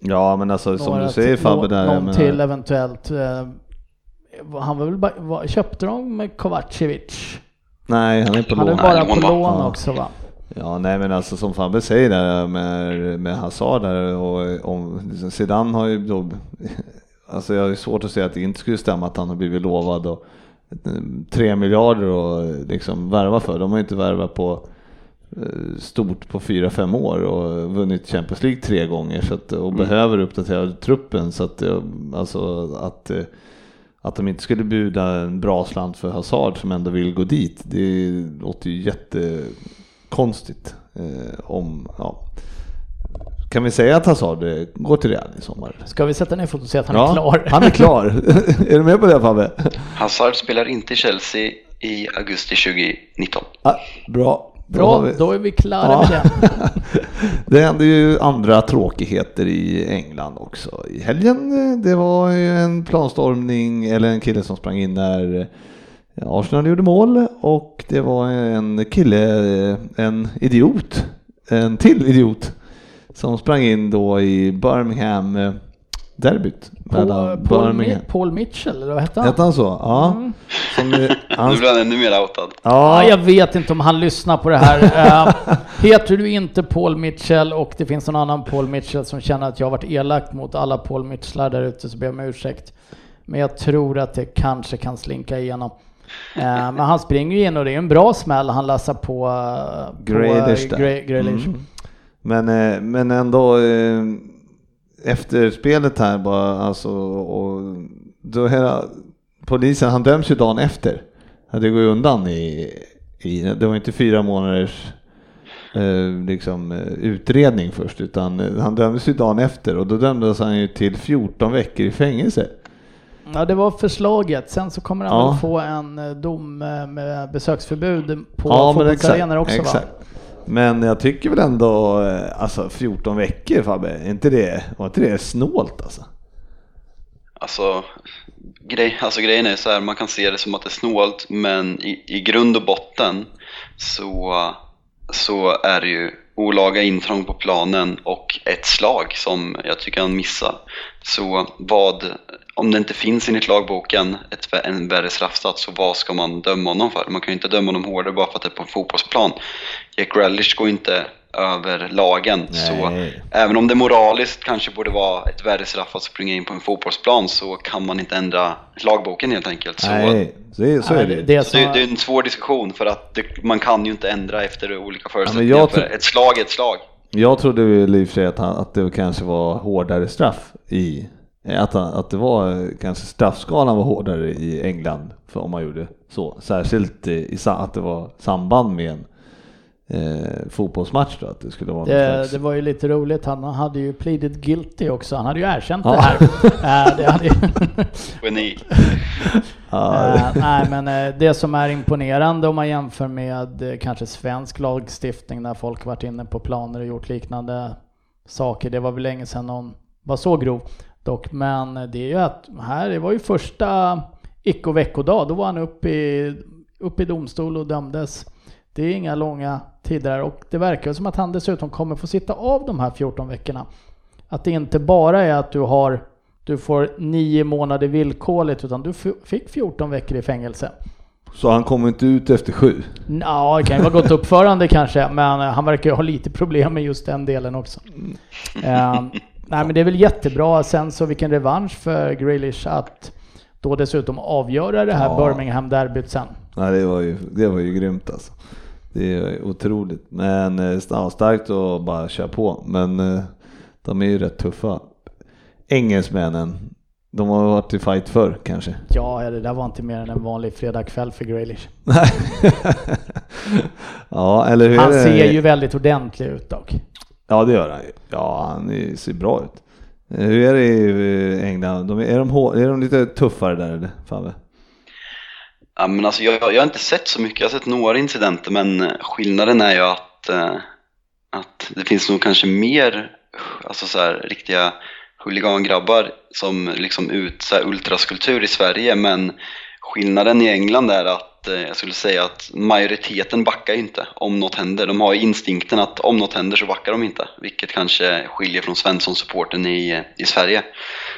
ja men alltså som du säger Fabbe där. Någon menar- till eventuellt. eh, Han var väl bara, var, köpte de Kovacevic? Nej, han är på Han är lån. bara lån, på lån också va? Ja, nej men alltså som Fabbe säger där med, med Hazard där och om, Zidane har ju då, alltså jag har ju svårt att säga att det inte skulle stämma att han har blivit lovad och eh, tre miljarder och liksom värva för. De har ju inte värvat på eh, stort på fyra fem år och vunnit Champions League tre gånger så att, och behöver uppdatera truppen så att, eh, alltså att eh, att de inte skulle bjuda en bra slant för Hazard som ändå vill gå dit, det låter ju jättekonstigt. Eh, om, ja. Kan vi säga att Hazard eh, går till Real i sommar? Ska vi sätta ner fotot och säga att han är klar? Han är klar. är du med på det Fabbe? Hazard spelar inte Chelsea i augusti 2019. Ah, bra. Då Bra, vi- då är vi klara Ja. med det. det hände ju andra tråkigheter i England också. I helgen, eh, det var ju en planstormning, eller en kille som sprang in när Arsenal gjorde mål och det var en kille, eh, en idiot, en till idiot, som sprang in då i Birmingham eh, derbyt. Paul, mellan Paul, Birmingham. Mi- Paul Mitchell, eller vad hette han? Hette han så? Ja. Som, eh, han, Nu blir han ännu mer outad. Ja, ja, jag vet inte om han lyssnar på det här. Eh, heter du inte Paul Mitchell och det finns någon annan Paul Mitchell som känner att jag har varit elak mot alla Paul Mitchellar där ute så ber jag om ursäkt. Men jag tror att det kanske kan slinka igenom. Eh, men han springer ju in och det är en bra smäll han lassar på, eh, på Grealish där. Gra- Grealish. Mm. Men, eh, men ändå eh, efter spelet här bara alltså och då hela polisen, han döms ju dagen efter. Det går ju undan i, i det var inte fyra månaders eh, liksom, eh, utredning först utan eh, han dömdes ju dagen efter och då dömdes han ju till 14 veckor i fängelse. Ja, det var förslaget. Sen så kommer han Ja. väl få en eh, dom med besöksförbud på Ja, fotbollsarenor också exakt. va? Men jag tycker väl ändå, eh, alltså 14 veckor Fabbe, är inte det, var inte det snålt alltså? Alltså, grej, alltså grejen är så här, man kan se det som att det är snålt, men i, i grund och botten så, så är det ju olaga intrång på planen och ett slag som jag tycker han missar. Så vad, om det inte finns enligt lagboken ett, en värre straffsats, så vad ska man döma honom för? Man kan ju inte döma honom hårdare bara för att det är på en fotbollsplan. Jack Grealish går inte över lagen, så Nej. Även om det moraliskt kanske borde vara ett värre straff att springa in på en fotbollsplan så kan man inte ändra lagboken helt enkelt. Så, Nej, så är, så är det. det så det, det är en svår diskussion för att det, man kan ju inte ändra efter olika förutsättningar. jag för Ett slag är ett slag. Jag trodde i och för sig att, han, att det kanske var hårdare straff i att, han, att det var eh, kanske straffskalan var hårdare i England för om man gjorde så. Särskilt i, i att det var samband med en eh, fotbollsmatch då, att det skulle vara det, slags... det var ju lite roligt, han hade ju pleaded guilty också. Han hade ju erkänt Ja. det här. Eh, det hade ju Geni. Eh, nej men eh, det som är imponerande om man jämför med eh, kanske svensk lagstiftning när folk varit inne på planer och gjort liknande saker. Det var väl länge sedan någon var så grov dock. Men det är ju att här, det var ju första icke och veckodag. Då var han uppe i, uppe i domstol och dömdes. Det är inga långa tider och det verkar som att han dessutom kommer få sitta av de här 14 veckorna. Att det inte bara är att du har du får nio månader villkorligt utan du fick 14 veckor i fängelse. Så han kommer inte ut efter sju? Ja, det kan ju vara gott uppförande kanske, men han verkar ju ha lite problem med just den delen också. Nej, men det är väl jättebra. Sen så vilken revansch för Grealish att då dessutom avgöra det här Ja. Birmingham-derbyt sen. Nej, det var ju, det var ju grymt alltså. Det är otroligt. Men eh, ja, starkt att bara köra på. Men eh, de är ju rätt tuffa. Engelsmännen, de har varit i fight förr kanske? Ja, det där var inte mer än en vanlig fredagkväll för Grealish. Ja, eller hur Han ser ju väldigt ordentlig ut dock. Ja, det gör han ju. Ja, han ser bra ut. Hur är det i eh, England? De, är, de, hår- är de lite tuffare där eller? Fabbe? Ja, men alltså, jag, jag har inte sett så mycket, jag har sett några incidenter men skillnaden är ju att, eh, att det finns nog kanske mer alltså så här, riktiga huligangrabbar som liksom ut så här, ultraskulptur i Sverige men skillnaden i England är att Eh, jag skulle säga att majoriteten backar inte om något händer. De har instinkten att om något händer så backar de inte, vilket kanske skiljer från Svensson-supporten i, eh, i Sverige.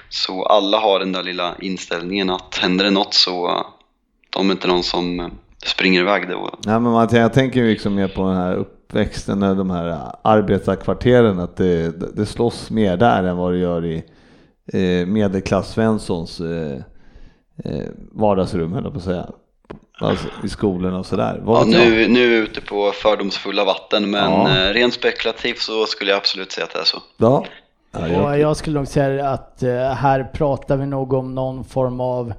Så alla har den där lilla inställningen att händer det något så eh, de är inte någon som springer iväg det. Nej, men Martin, jag tänker ju liksom mer på den här uppväxten, de här arbetarkvarteren, att det, det slåss mer där än vad det gör i medelklass-Svenssons vardagsrum, höll jag på att säga. Alltså, I skolorna och sådär. Ja, nu, nu är vi ute på fördomsfulla vatten men Ja. eh, rent spekulativt så skulle jag absolut säga att det är så. Ja. Ja, jag, Och jag skulle nog säga att eh, här pratar vi nog om någon form av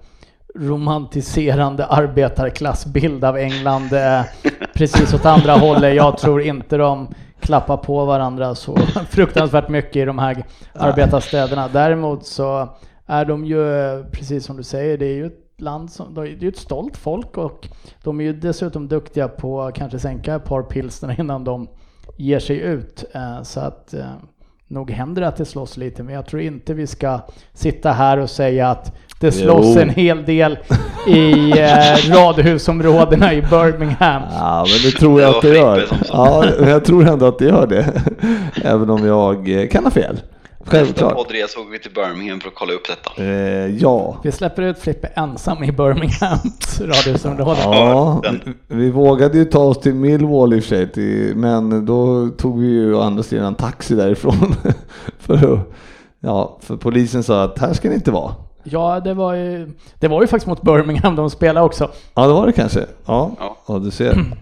romantiserande arbetarklassbild av England eh, precis åt andra hållet. Jag tror inte de klappar på varandra så fruktansvärt mycket i de här arbetarstäderna. Däremot så är de ju, precis som du säger, det är ju ett land som, det är ju ett stolt folk och de är ju dessutom duktiga på att kanske sänka ett par pilsner innan de ger sig ut. Eh, Så att eh, nog händer det att det slåss lite, men jag tror inte vi ska sitta här och säga att det slåss Jo. en hel del i eh, radhusområdena i Birmingham. ja, men det tror jag att det gör. Ja, men jag tror ändå att det gör det. Även om jag eh, kan ha fel. Nästa Självklart. podd så åker vi till Birmingham för att kolla upp detta. Eh, ja. Vi släpper ut Frippe ensam i Birminghams radhusområde. Ja, vi, vi vågade ju ta oss till Millwall i och för sig, till, men då tog vi ju å andra sidan en taxi därifrån. för, att, ja, för polisen sa att här ska ni inte vara. Ja, det var ju, det var ju faktiskt mot Birmingham de spelade också. Ja, det var det kanske. Ja, Ja. ja. du ser.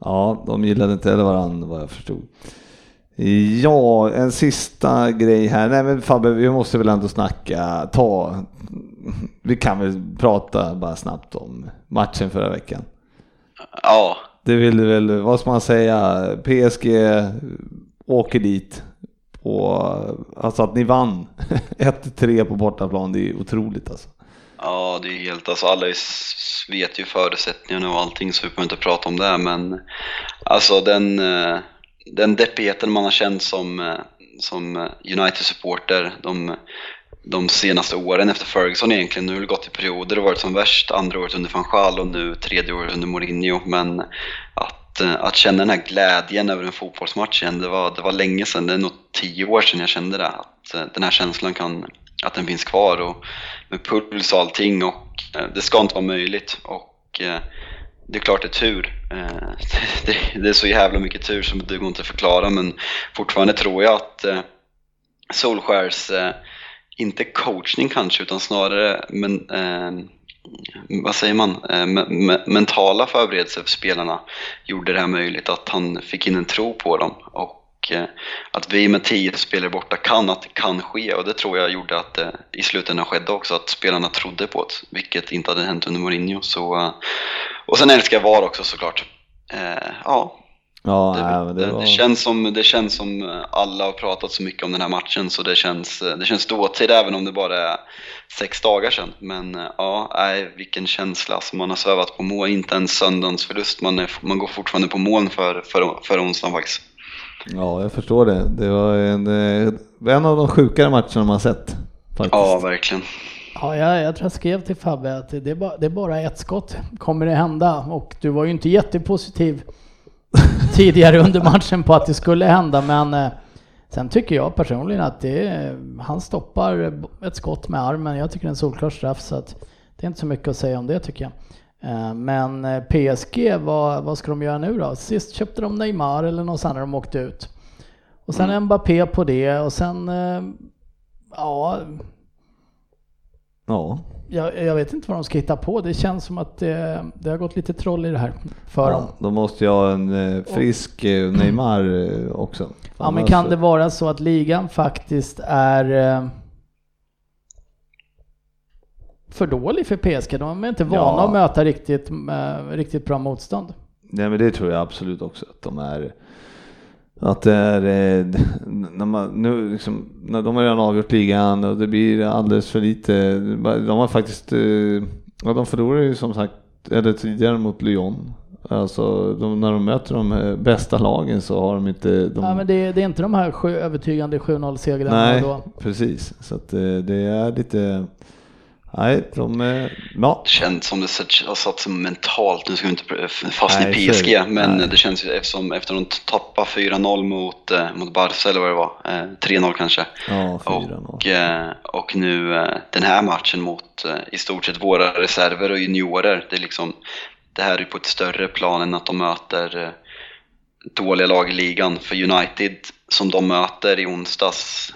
Ja, de gillade inte heller varandra vad jag förstod. Ja, en sista grej här. Nej men Fabbe, vi måste väl ändå snacka, ta, vi kan väl prata bara snabbt om matchen förra veckan. Ja, Det vill väl, vad ska man säga, PSG åker dit och alltså att ni vann 1-3 på bortaplan, det är otroligt alltså. Ja, det är helt, alltså alla vet ju förutsättningarna och allting så vi behöver inte prata om det men alltså den, eh, den deppigheten man har känt som, eh, som eh, United-supporter de, de senaste åren efter Ferguson egentligen, nu har det gått i perioder och varit som värst, andra året under van Gaal och nu tredje året under Mourinho. Men att, eh, att känna den här glädjen över en fotbollsmatch igen, det var, det var länge sedan, det är nog tio år sedan jag kände det, att den här känslan kan, att den finns kvar. Och med puls och allting och det ska inte vara möjligt. Och det är klart det är tur. Eh, det, är så jävla mycket tur som det går inte att förklara men fortfarande tror jag att eh, Solskärs, eh, inte coachning kanske utan snarare men, vad säger man, mentala förberedelser för spelarna gjorde det här möjligt att han fick in en tro på dem. Och att vi med tio spelare borta kan att det kan ske. Och det tror jag gjorde att det i slutändan skedde också att spelarna trodde på det vilket inte hade hänt under Mourinho. Så, och sen älskar jag VAR också såklart Eh, ja, Ja, det, nej, det, var... det, känns som, det känns som alla har pratat så mycket om den här matchen så det känns, eh, det känns dåtid även om det bara är sex dagar sedan. Men eh, ja, nej, vilken känsla. Alltså, man har svävat på mål, inte ens söndagens förlust. Man, är, man går fortfarande på moln för, för, för onsdagen faktiskt. Ja, jag förstår det. Det var en, eh, en av de sjukare matcherna man sett. Faktiskt. Ja, verkligen. Ja, jag, jag tror jag skrev till Fabbe att det är, bara, det är bara ett skott. Kommer det hända? Och du var ju inte jättepositiv tidigare under matchen på att det skulle hända, men eh, sen tycker jag personligen att det han stoppar ett skott med armen. Jag tycker det är en solklar straff, så att det är inte så mycket att säga om det tycker jag. Eh, Men eh, PSG, vad, vad ska de göra nu då? Sist köpte de Neymar eller någon annan när de åkte ut. Och sen Mbappé på det och sen, ja, Ja. jag, jag, vet inte vad de ska hitta på. Det känns som att det, det har gått lite troll i det här för ja, dem. Då måste jag ha en eh, frisk eh, Neymar eh, också. Ja, men kan det vara så att ligan faktiskt är för dålig för PSG? De är inte vana ja. att möta riktigt, riktigt bra motstånd. Nej, men det tror jag absolut också att de är. Att det är, när man, nu liksom, när de har redan avgjort ligan och det blir alldeles för lite. De har faktiskt, ja, de förlorade ju som sagt, eller tidigare mot Lyon. Alltså de, när de möter de bästa lagen så har de inte... De... Ja, men det, det är inte de här sju, övertygande 7-0 segrarna Nej, då. precis. Så att det, det är lite... Nej, de... Ja. Det känns som det har satt sig mentalt, nu ska vi inte fastna i PSG, men Nej. det känns ju eftersom efter de tappade 4-0 mot, eh, mot Barca eller vad det var, eh, 3-0 kanske. Ja, 4-0. Och, eh, och nu eh, den här matchen mot eh, i stort sett våra reserver och juniorer, det är liksom, det här är på ett större plan än att de möter eh, dåliga lag i ligan. För United, som de möter i onsdags,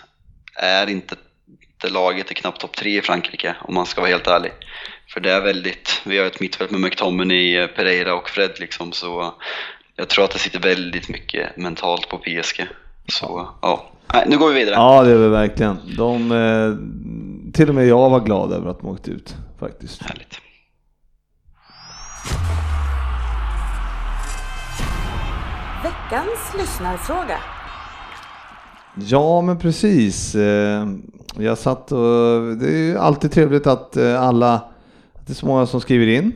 är inte laget är knappt topp tre i Frankrike om man ska vara helt ärlig. För det är väldigt, vi har ett mittfält med McTominay, Pereira och Fred liksom så jag tror att det sitter väldigt mycket mentalt på PSG. Så ja, Nej, nu går vi vidare. Ja det är vi verkligen. De, eh, till och med jag var glad över att de åkte ut faktiskt. Härligt. Veckans lyssnarfråga. Ja men precis. Eh, jag satt och det är alltid trevligt att eh, alla, att det är så många som skriver in.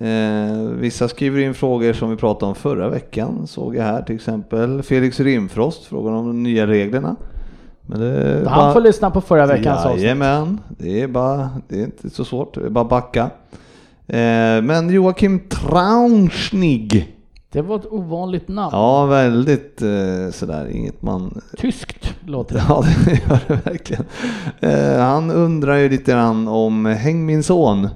Eh, vissa skriver in frågor som vi pratade om förra veckan, såg jag här till exempel. Felix Rimfrost frågar om de nya reglerna. Men det Han bara, får lyssna på förra veckans avsnitt. Jajamän, det är bara, det är inte så svårt, det är bara backa. Eh, men Joakim Traunschnig det var ett ovanligt namn. Ja, väldigt eh, sådär, inget man... Tyskt låter det. Ja, det gör det verkligen. Eh, han undrar ju lite grann om Häng min son.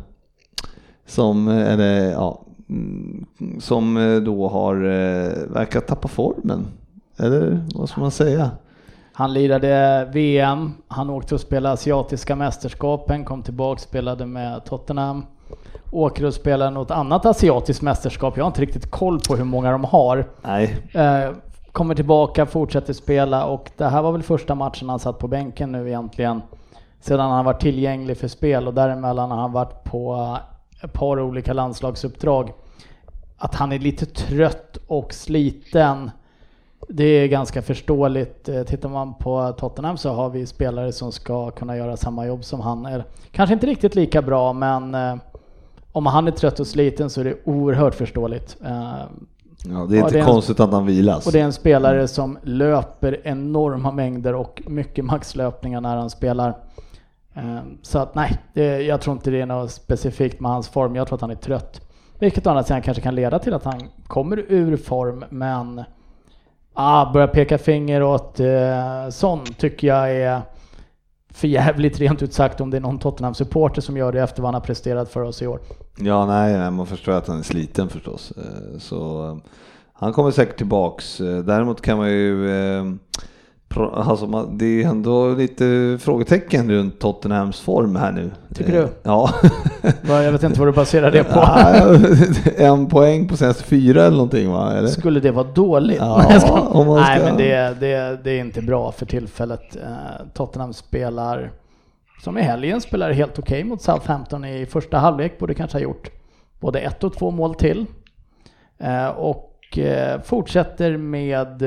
Som, eller ja, mm, som eh, då har eh, verkat tappa formen. Eller vad ska man säga? Han lirade VM, han åkte och spelade asiatiska mästerskapen, kom tillbaka, och spelade med Tottenham åker och spelar något annat asiatiskt mästerskap. Jag har inte riktigt koll på hur många de har. Nej. Eh, kommer tillbaka, fortsätter spela och det här var väl första matchen han satt på bänken nu egentligen. Sedan han varit tillgänglig för spel och däremellan har han varit på ett par olika landslagsuppdrag. Att han är lite trött och sliten det är ganska förståeligt. Eh, tittar man på Tottenham så har vi spelare som ska kunna göra samma jobb som han. Kanske inte riktigt lika bra men eh, om han är trött och sliten så är det oerhört förståeligt. Eh, ja, det är inte det är konstigt en, att han vilas. Och det är en spelare som löper enorma mängder och mycket maxlöpningar när han spelar. Så att nej, det, jag tror inte det är något specifikt med hans form. Jag tror att han är trött. Vilket å andra sidan kanske kan leda till att han kommer ur form, men ah, börja peka finger åt eh, Son tycker jag är för jävligt rent ut sagt om det är någon Tottenham-supporter som gör det efter vad han har presterat för oss i år. Ja, nej, man förstår att han är sliten förstås. Eh, så eh, han kommer säkert tillbaks. Eh, däremot kan man ju Alltså det är ändå lite frågetecken runt Tottenhams form här nu. Tycker du? Ja. Jag vet inte vad du baserar det på. en poäng på senaste fyra eller någonting va? Eller? Skulle det vara dåligt? Ja, ska... Nej men det, det, det är inte bra för tillfället. Tottenham spelar som i helgen spelar helt okej okay mot Southampton i första halvlek, borde kanske ha gjort både ett och två mål till. Eh, och eh, fortsätter med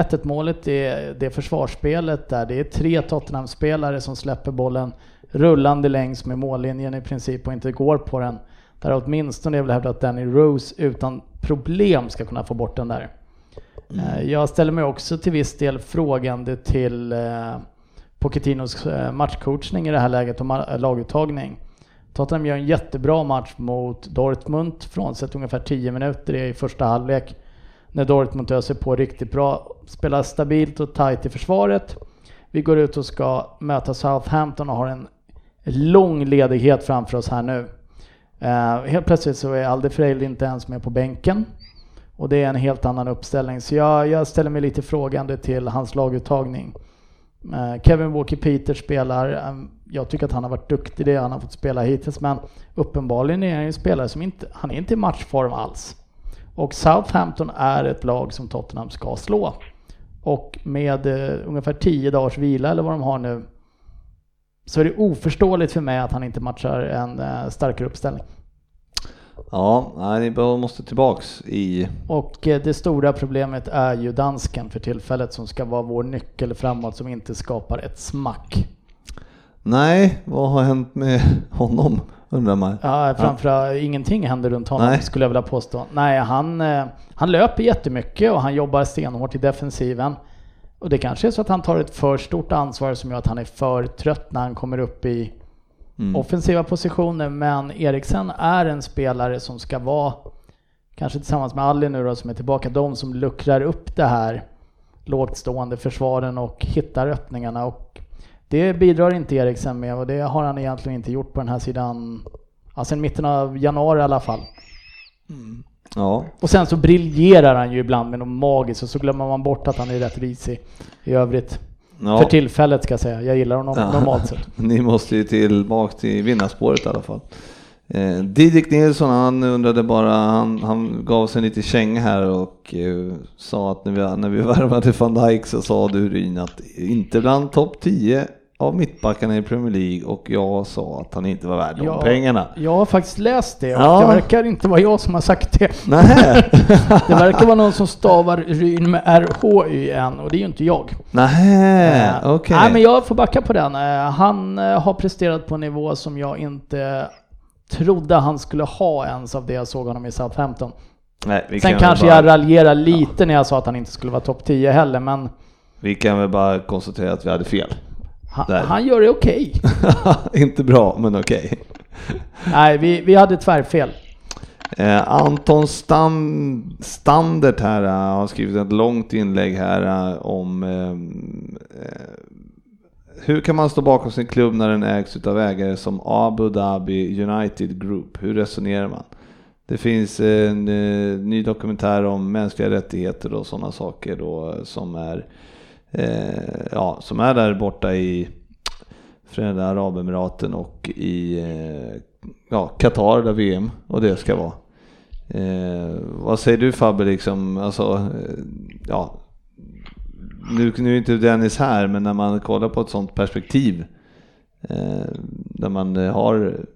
1-1 eh, målet, det, det försvarsspelet där det är tre Tottenham-spelare som släpper bollen rullande längs med mållinjen i princip och inte går på den. Där åtminstone jag vill hävda att Danny Rose utan problem ska kunna få bort den där. Mm. Jag ställer mig också till viss del frågande till Pochettinos eh, matchcoachning i det här läget och eh, laguttagning. Tottenham gör en jättebra match mot Dortmund, frånsett ungefär 10 minuter i första halvlek. När Dortmund öser på riktigt bra, spelar stabilt och tight i försvaret. Vi går ut och ska möta Southampton och har en lång ledighet framför oss här nu. Uh, helt plötsligt så är Alde inte ens med på bänken. Och det är en helt annan uppställning. Så jag, jag ställer mig lite frågande till hans laguttagning. Uh, Kevin Walker Peters spelar, Um, jag tycker att han har varit duktig det han har fått spela hittills, men uppenbarligen är han en spelare som inte, han är inte i matchform alls. Och Southampton är ett lag som Tottenham ska slå. Och med uh, ungefär 10 dagars vila eller vad de har nu, så är det oförståeligt för mig att han inte matchar en uh, starkare uppställning. Ja, nej, ni måste tillbaks i... Och uh, det stora problemet är ju dansken för tillfället som ska vara vår nyckel framåt som inte skapar ett smack. Nej, vad har hänt med honom? Undrar man. Ja, framförallt ja. ingenting händer runt honom Nej. skulle jag vilja påstå. Nej, han, han löper jättemycket och han jobbar stenhårt i defensiven. Och det kanske är så att han tar ett för stort ansvar som gör att han är för trött när han kommer upp i mm. offensiva positioner. Men Eriksen är en spelare som ska vara, kanske tillsammans med Ali nu då som är tillbaka, de som luckrar upp det här lågt stående försvaren och hittar öppningarna. Och det bidrar inte Eriksen med och det har han egentligen inte gjort på den här sidan, ja, sen mitten av januari i alla fall. Mm. Ja. Och sen så briljerar han ju ibland med något magiskt och så glömmer man bort att han är rätt risig i övrigt. Ja. För tillfället ska jag säga. Jag gillar honom ja. normalt sett. Ni måste ju tillbaka till vinnarspåret i alla fall. Eh, Didrik Nilsson han undrade bara, han, han gav sig lite känga här och eh, sa att när vi, när vi värvade van Dijk så sa du Ryn att inte bland topp 10 av mittbackarna i Premier League och jag sa att han inte var värd de pengarna. Jag har faktiskt läst det och ja. det verkar inte vara jag som har sagt det. Nej. det verkar vara någon som stavar Ryn med R-H-Y-N och det är ju inte jag. Nej, uh, okej. Okay. Nej men jag får backa på den. Uh, han uh, har presterat på en nivå som jag inte trodde han skulle ha ens av det jag såg honom i Southampton. Nej, Sen kanske bara... jag raljerar lite ja. när jag sa att han inte skulle vara topp 10 heller men... Vi kan väl bara konstatera att vi hade fel. Han, han gör det okej. Okay. Inte bra, men okej. Okay. Nej, vi, vi hade tvärfel. Eh, Anton Stam, Standert här uh, har skrivit ett långt inlägg här uh, om uh, hur kan man stå bakom sin klubb när den ägs av ägare som Abu Dhabi United Group? Hur resonerar man? Det finns en ny dokumentär om mänskliga rättigheter och sådana saker då som är eh, ja, som är där borta i Förenade Arabemiraten och i eh, ja, Qatar där VM och det ska vara. Eh, vad säger du Fabbe liksom, alltså, eh, ja, nu, nu är inte Dennis här, men när man kollar på ett sånt perspektiv, eh, där man har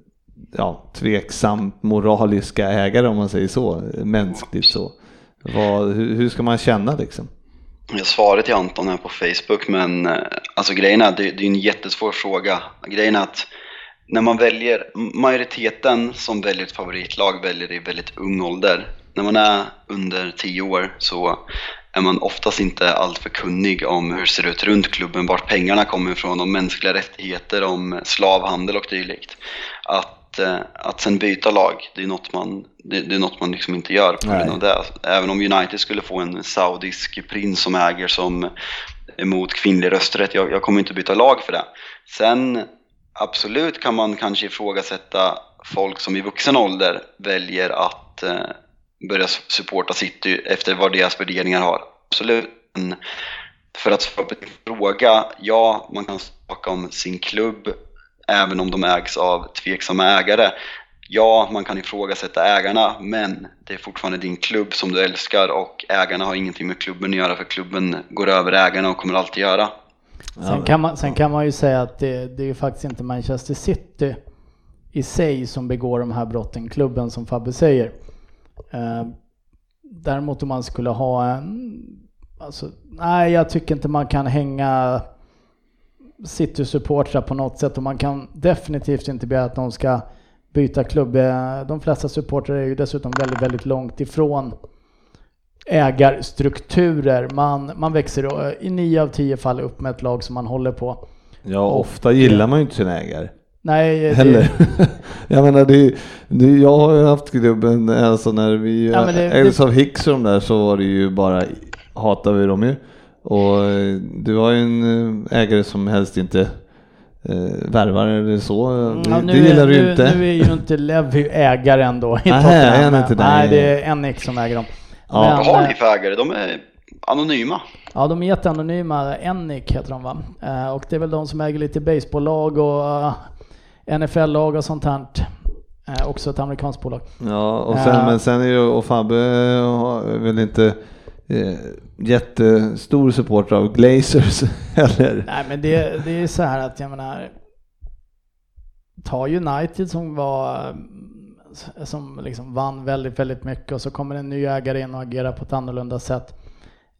ja, tveksamt moraliska ägare om man säger så, mänskligt så. Vad, hur, hur ska man känna liksom? Jag svarade till Anton här på Facebook, men eh, alltså grejen är, det, det är en jättesvår fråga. Grejen är att när man väljer, majoriteten som väljer ett favoritlag väljer i väldigt ung ålder. När man är under 10 år så är man oftast inte alltför kunnig om hur det ser ut runt klubben, vart pengarna kommer ifrån, om mänskliga rättigheter, om slavhandel och dylikt. Att Eh, att sen byta lag, det är något man, det, det är något man liksom inte gör på grund av det. Även om United skulle få en saudisk prins som äger som emot kvinnlig rösträtt, jag, jag kommer inte byta lag för det. Sen absolut kan man kanske ifrågasätta folk som i vuxen ålder väljer att eh, börja supporta City efter vad deras värderingar har. Absolut. Men för att svara på din fråga, ja, man kan snacka om sin klubb även om de ägs av tveksamma ägare. Ja, man kan ifrågasätta ägarna, men det är fortfarande din klubb som du älskar och ägarna har ingenting med klubben att göra för klubben går över ägarna och kommer alltid göra. Sen kan man, sen kan man ju säga att det, det är ju faktiskt inte Manchester City i sig som begår de här brotten, klubben som Fabbe säger. Eh, däremot om man skulle ha en, alltså, nej jag tycker inte man kan hänga City-supportrar på något sätt och man kan definitivt inte begära att de ska byta klubb. Eh, de flesta supportrar är ju dessutom väldigt, väldigt långt ifrån ägarstrukturer. Man, man växer i nio av tio fall upp med ett lag som man håller på. Ja, och, ofta gillar man ju inte sina ägare. Nej, Heller. Det... jag menar, det, det, jag har ju haft klubben, alltså när vi ja, ägdes av Hicks och de där så var det ju bara, hatar vi dem ju. Och eh, du har ju en eh, ägare som helst inte eh, värvar eller så. Mm, ja, det gillar du inte. Nu är ju inte Levy ägare ändå i Nej, är inte Nej, det är Enix som äger dem. Ja. Men, Vad har ni för ägare? De är anonyma. Ja, de är jätteanonyma. Ennic heter de va? Eh, och det är väl de som äger lite baseballlag och uh, NFL-lag och sånt här. Eh, också ett amerikanskt bolag. Ja, och sen, Eh. men sen är ju, och Fabbe väl inte eh, jättestor supporter av Glazers heller. Nej, men det, det är så här att jag menar, ta United som var eh, som liksom vann väldigt, väldigt mycket och så kommer en ny ägare in och agerar på ett annorlunda sätt.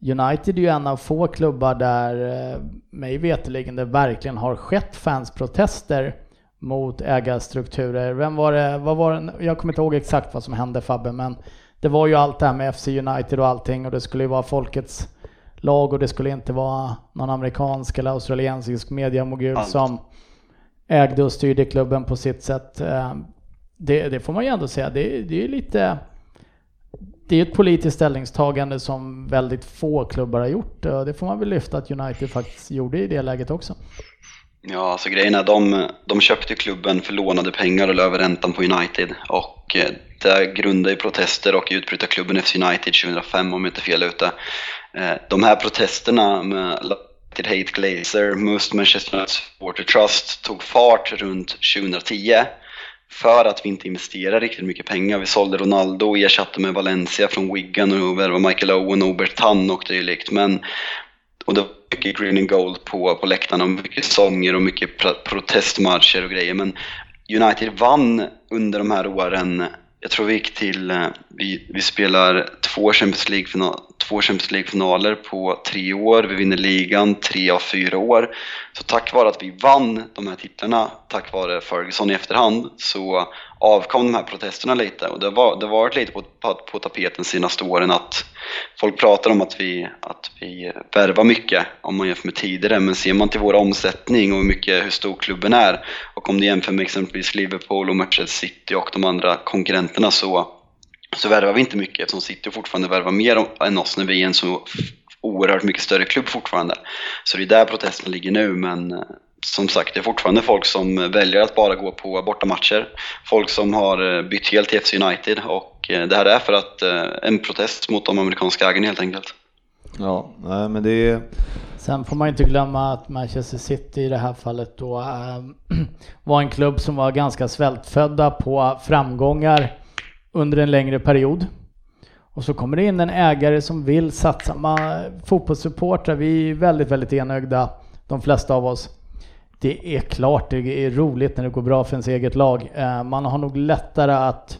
United är ju en av få klubbar där, eh, mig veterligen, det verkligen har skett fansprotester mot ägarstrukturer. Vem var det, vad var det, jag kommer inte ihåg exakt vad som hände Fabbe, men det var ju allt det här med FC United och allting och det skulle ju vara folkets lag och det skulle inte vara någon amerikansk eller australiensisk mediamogul Allt. som ägde och styrde klubben på sitt sätt. Eh, Det, det får man ju ändå säga, det, det är ju lite det är ett politiskt ställningstagande som väldigt få klubbar har gjort det får man väl lyfta att United faktiskt gjorde i det läget också. Ja, alltså grejen är de, de köpte klubben för lånade pengar och la över räntan på United. Och eh, det grundade i protester och utbrytarklubben FC United 2005 om jag inte är fel ute. Eh, de här protesterna med United Hate Glazer, Must Manchester United Supporter Trust tog fart runt 2010 för att vi inte investerade riktigt mycket pengar. Vi sålde Ronaldo och ersatte med Valencia från Wigan och värvade Michael Owen och Bertan och dylikt. Men och det var mycket green and gold på, på läktarna och mycket sånger och mycket protestmarscher och grejer. Men United vann under de här åren. Jag tror vi gick till, eh, vi, vi spelar två Champions League-final, två Champions League-finaler på tre år. Vi vinner ligan tre av fyra år. Så tack vare att vi vann de här titlarna, tack vare Ferguson i efterhand, så avkom de här protesterna lite. Och det det har varit lite på, på, på tapeten de senaste åren att folk pratar om att vi, att vi värvar mycket om man jämför med tidigare. Men ser man till vår omsättning och hur, mycket, hur stor klubben är och om du jämför med exempelvis Liverpool och Manchester City och de andra konkurrenterna så, så värvar vi inte mycket eftersom City fortfarande värvar mer än oss när vi är en så oerhört mycket större klubb fortfarande. Så det är där protesten ligger nu men eh, som sagt, det är fortfarande folk som väljer att bara gå på bortamatcher. Folk som har eh, bytt helt till FC United och eh, det här är för att eh, en protest mot de amerikanska ägarna helt enkelt. Ja, nej, men det är... Sen får man inte glömma att Manchester City i det här fallet då äh, var en klubb som var ganska svältfödda på framgångar under en längre period. Och så kommer det in en ägare som vill satsa. Man, fotbollssupportrar, vi är väldigt, väldigt enögda, de flesta av oss. Det är klart det är roligt när det går bra för ens eget lag. Eh, Man har nog lättare att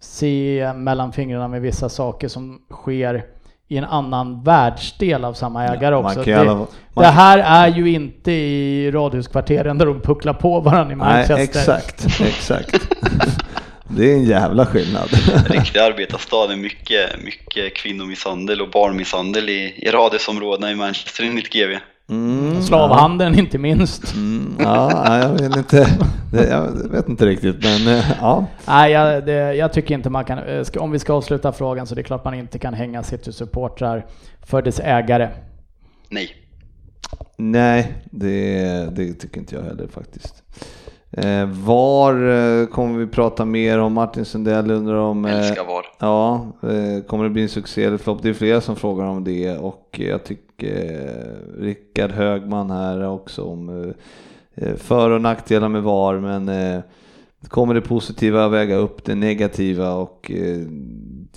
se mellan fingrarna med vissa saker som sker i en annan världsdel av samma ägare man också. Det, man- det här är ju inte i radhuskvarteren där de pucklar på varandra i Manchester. Nej, exakt, exakt. det är en jävla skillnad. Riktig arbetarstad med mycket, mycket kvinnomisshandel och barnmisshandel i, i radhusområdena i Manchester enligt GV. Mm, Slavhandeln inte minst. Mm, ja, jag vet inte. Jag vet inte riktigt, men eh, ja. Nej, jag, det, jag tycker inte man kan, eh, om vi ska avsluta frågan så det är klart man inte kan hänga City-supportrar för dess ägare. Nej. Nej, det, det tycker inte jag heller faktiskt. Eh, var eh, kommer vi prata mer om? Martin Sundell undrar om... Eh, Älskar VAR. Ja, eh, kommer det bli en succé eller flopp? Det är flera som frågar om det och jag tycker eh, Rickard Högman här också om för och nackdelar med VAR men kommer det positiva väga upp det negativa och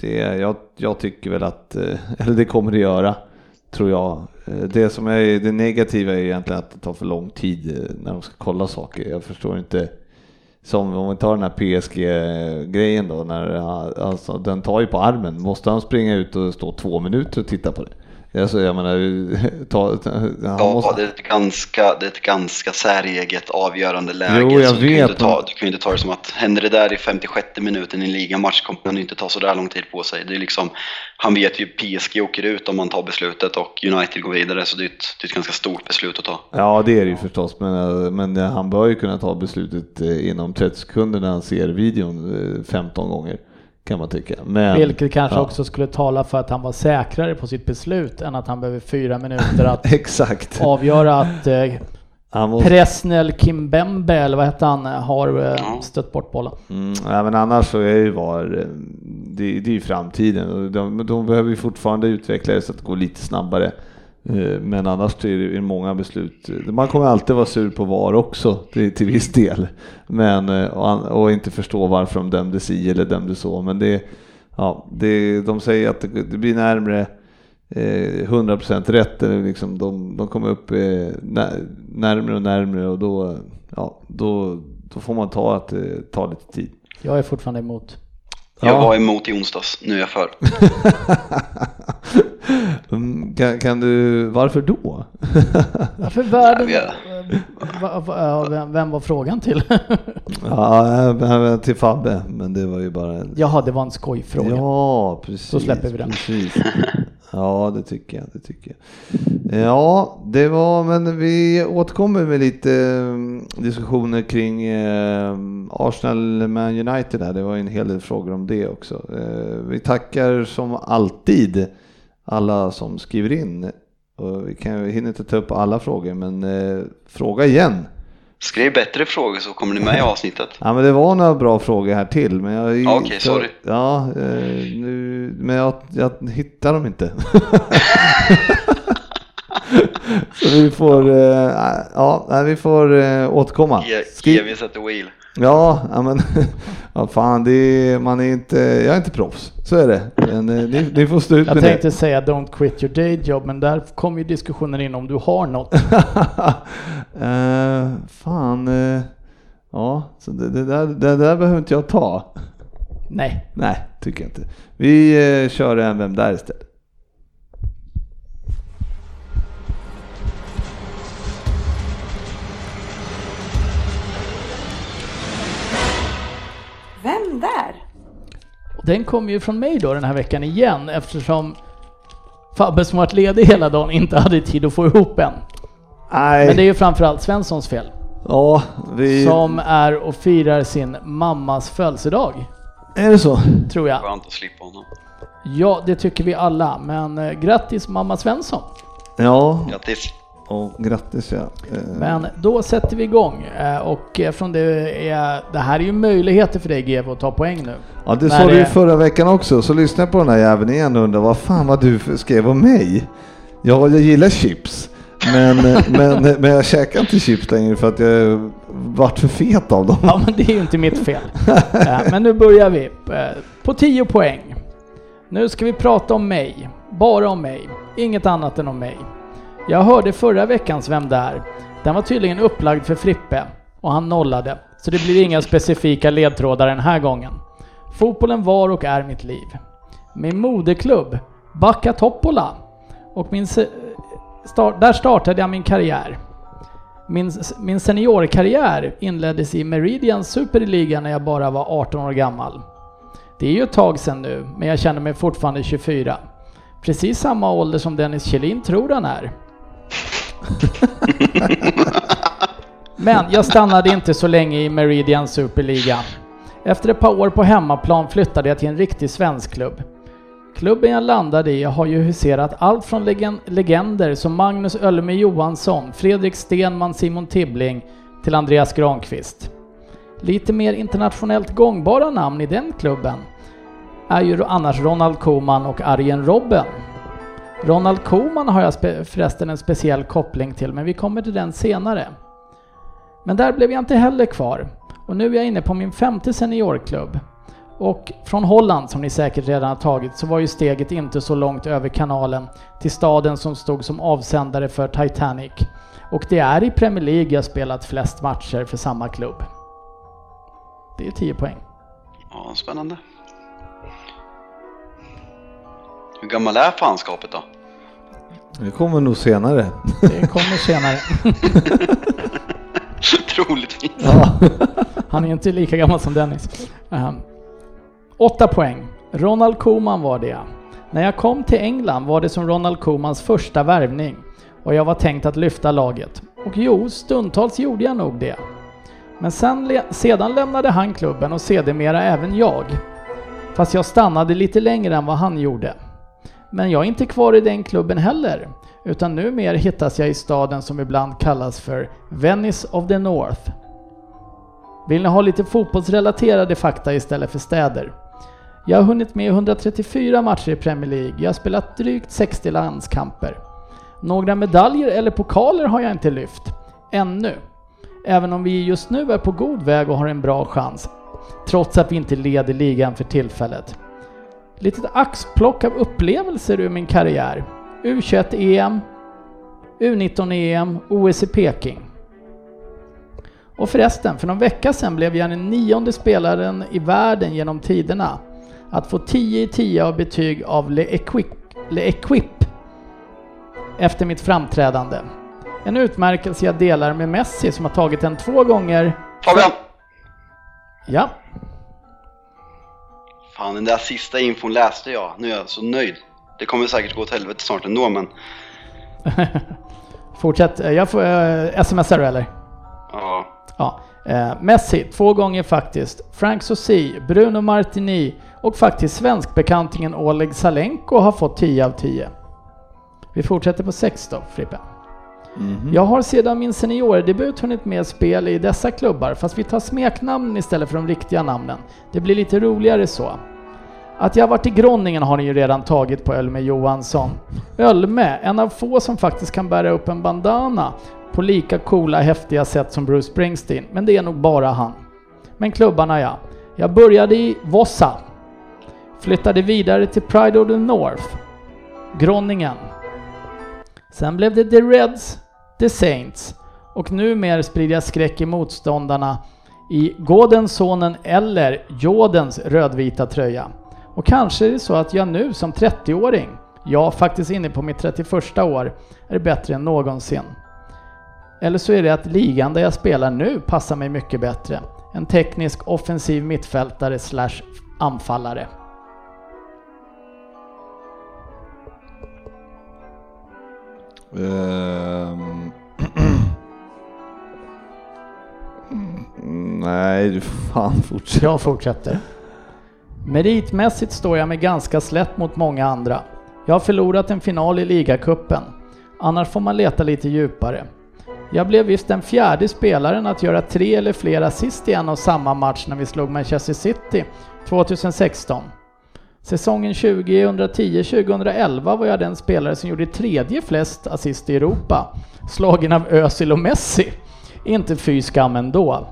det, jag, jag tycker väl att, eller det kommer det göra, tror jag. Eh, det som är det negativa är egentligen att det tar för lång tid eh, när de ska kolla saker. Jag förstår inte som om vi tar den här PSG-grejen då, när alltså, den tar ju på armen. Måste han springa ut och stå två minuter och titta på det? Alltså, jag menar, ta, han Ja, måste... det, är ett ganska, det är ett ganska säreget avgörande läge. Jo, jag så du, kan vet, inte ta, du kan inte ta det som att händer det där i 56 minuten i en ligamatch kommer han inte ta så där lång tid på sig. Det är liksom, han vet ju PSG åker ut om man tar beslutet och United går vidare så det är ett, det är ett ganska stort beslut att ta. Ja, det är det ju förstås, men, eh, men eh, han bör ju kunna ta beslutet eh, inom 30 sekunder när han ser videon eh, 15 gånger, kan man tycka. Men, Vilket kanske ja. också skulle tala för att han var säkrare på sitt beslut än att han behöver fyra minuter att Exakt. avgöra att eh, måste, Presnel Kimbembe, eller vad hette han, har eh, stött bort bollen. mm, ja, men annars så är ju VAR, eh, det, det är ju framtiden och de, de behöver ju fortfarande utveckla det så att det går lite snabbare. Eh, men annars är det många beslut. Man kommer alltid vara sur på VAR också till, till viss del. Men, eh, och, och, inte förstå varför de dömde si eller dömde så. Men det, ja, det, de säger att det, blir närmre eh, 100% rätt. Liksom de, de kommer upp närmre och närmre och då, ja, då, då får man ta att det tar lite tid. Jag är fortfarande emot. Jag ja. var emot i onsdags, nu är jag för. Mm, kan, kan, du, varför då? Varför världen, vem, vem var frågan till? ja, till Fabbe, men det var ju bara... Jaha, det var en skojfråga. Ja, precis. Så släpper vi den. Precis. Ja, det tycker jag. Det tycker jag. Ja, det var, men vi återkommer med lite mm, diskussioner kring eh, Arsenal Man United här. Det var en hel del frågor om det också. Eh, vi tackar som alltid alla som skriver in. Och vi kan, vi hinner inte ta upp alla frågor, men eh, fråga igen. Skriv bättre frågor så kommer ni med i avsnittet. ja, men det var några bra frågor här till. Men jag, Okej, okay, sorry. Ja, eh, nu, men jag, jag hittar dem inte. så vi får, eh, ja, vi får eh, återkomma. Give at the wheel. Ja, men ja, fan, det är, man är inte, jag är inte proffs, så är det. Men eh, ni, ni får stå ut jag med det. Jag tänkte säga don't quit your day job, men där kommer ju diskussionen in om du har något. uh, fan, uh, ja, så det, det, där, det där behöver inte jag ta. Nej. Nej, tycker jag inte. Vi uh, kör en Vem där istället. Vem där? Den kommer ju från mig då den här veckan igen eftersom Fabbe som varit ledig hela dagen inte hade tid att få ihop en. Nej. Men det är ju framförallt Svenssons fel. Ja, vi... Som är och firar sin mammas födelsedag. Är det så? Tror jag. Skönt att slippa honom. Ja, det tycker vi alla. Men eh, grattis mamma Svensson! Ja. Grattis! Och grattis ja. Eh. Men då sätter vi igång eh, och eftersom det är, det här är ju möjligheter för dig GW att ta poäng nu. Ja det sa du ju förra veckan också, så lyssna på den här jäveln igen och undra vad fan vad du skrev om mig. Ja, jag gillar chips. Men, eh, men, men jag käkar inte chips längre för att jag vart för fet av dem. Ja men det är ju inte mitt fel. Men nu börjar vi. På 10 poäng. Nu ska vi prata om mig. Bara om mig. Inget annat än om mig. Jag hörde förra veckans Vem där? Den var tydligen upplagd för Frippe och han nollade, så det blir inga specifika ledtrådar den här gången. Fotbollen var och är mitt liv. Min moderklubb, Backa Toppola, och min start, där startade jag min karriär. Min, min seniorkarriär inleddes i Meridian Superliga när jag bara var 18 år gammal. Det är ju ett tag sedan nu, men jag känner mig fortfarande 24. Precis samma ålder som Dennis Kjellin tror han är. Men jag stannade inte så länge i Meridian Superliga. Efter ett par år på hemmaplan flyttade jag till en riktig svensk klubb. Klubben jag landade i har ju huserat allt från legender som Magnus Ölme Johansson, Fredrik Stenman, Simon Tibbling till Andreas Granqvist. Lite mer internationellt gångbara namn i den klubben är ju annars Ronald Koeman och Arjen Robben. Ronald Koeman har jag förresten en speciell koppling till, men vi kommer till den senare. Men där blev jag inte heller kvar. Och nu är jag inne på min femte seniorklubb. Och från Holland, som ni säkert redan har tagit, så var ju steget inte så långt över kanalen till staden som stod som avsändare för Titanic. Och det är i Premier League jag spelat flest matcher för samma klubb. Det är 10 poäng. Ja, spännande. Hur gammal är fanskapet då? Det kommer nog senare. Det kommer senare. Troligtvis. Ja. Han är inte lika gammal som Dennis. Um, åtta poäng. Ronald Koeman var det. När jag kom till England var det som Ronald Koemans första värvning och jag var tänkt att lyfta laget. Och jo, stundtals gjorde jag nog det. Men sen, sedan lämnade han klubben och sedermera även jag. Fast jag stannade lite längre än vad han gjorde. Men jag är inte kvar i den klubben heller, utan numera hittas jag i staden som ibland kallas för Venice of the North. Vill ni ha lite fotbollsrelaterade fakta istället för städer? Jag har hunnit med 134 matcher i Premier League. Jag har spelat drygt 60 landskamper. Några medaljer eller pokaler har jag inte lyft. Ännu. Även om vi just nu är på god väg och har en bra chans. Trots att vi inte leder ligan för tillfället. Litet axplock av upplevelser ur min karriär. U21-EM, U19-EM, OS i Peking. Och förresten, för någon vecka sedan blev jag den nionde spelaren i världen genom tiderna att få 10 i 10 av betyg av Le Equip, Le Equip efter mitt framträdande. En utmärkelse jag delar med Messi som har tagit den två gånger. Fabian! Ja, Fan, den där sista infon läste jag. Nu är jag så nöjd. Det kommer säkert gå åt helvete snart ändå, men fortsätt. Jag får uh, smsa du eller? ja. Ja. Eh, Messi, två gånger faktiskt. Frank Sosi, Bruno Martini och faktiskt svenskbekantingen Oleg Salenko har fått 10 av 10. Vi fortsätter på 6 då, Frippe. Mhm. Jag har sedan min seniordebut hunnit med spel i dessa klubbar, fast vi tar smeknamn istället för de riktiga namnen. Det blir lite roligare så. Att jag varit i Gronningen har ni ju redan tagit på Ölme Johansson. Ölme, en av få som faktiskt kan bära upp en bandana på lika coola, häftiga sätt som Bruce Springsteen, men det är nog bara han. Men klubbarna ja. Jag började i Vossa. Flyttade vidare till Pride of the North. Gronningen. Sen blev det The Reds, The Saints och numera sprider jag skräck i motståndarna i Gådensonen eller Jodens rödvita tröja. Och kanske är det så att jag nu som 30-åring, ja faktiskt inne på mitt 31 år, är bättre än någonsin. Eller så är det att ligan där jag spelar nu passar mig mycket bättre. En teknisk offensiv mittfältare slash anfallare. Ehm. Nej, du får fan fortsätta. Jag fortsätter. Meritmässigt står jag mig ganska slätt mot många andra. Jag har förlorat en final i ligacupen. Annars får man leta lite djupare. Jag blev visst den fjärde spelaren att göra tre eller fler assist i en och samma match när vi slog Manchester City 2016. Säsongen 2010-2011 var jag den spelare som gjorde tredje flest assist i Europa, slagen av Özil och Messi. Inte fy skam ändå.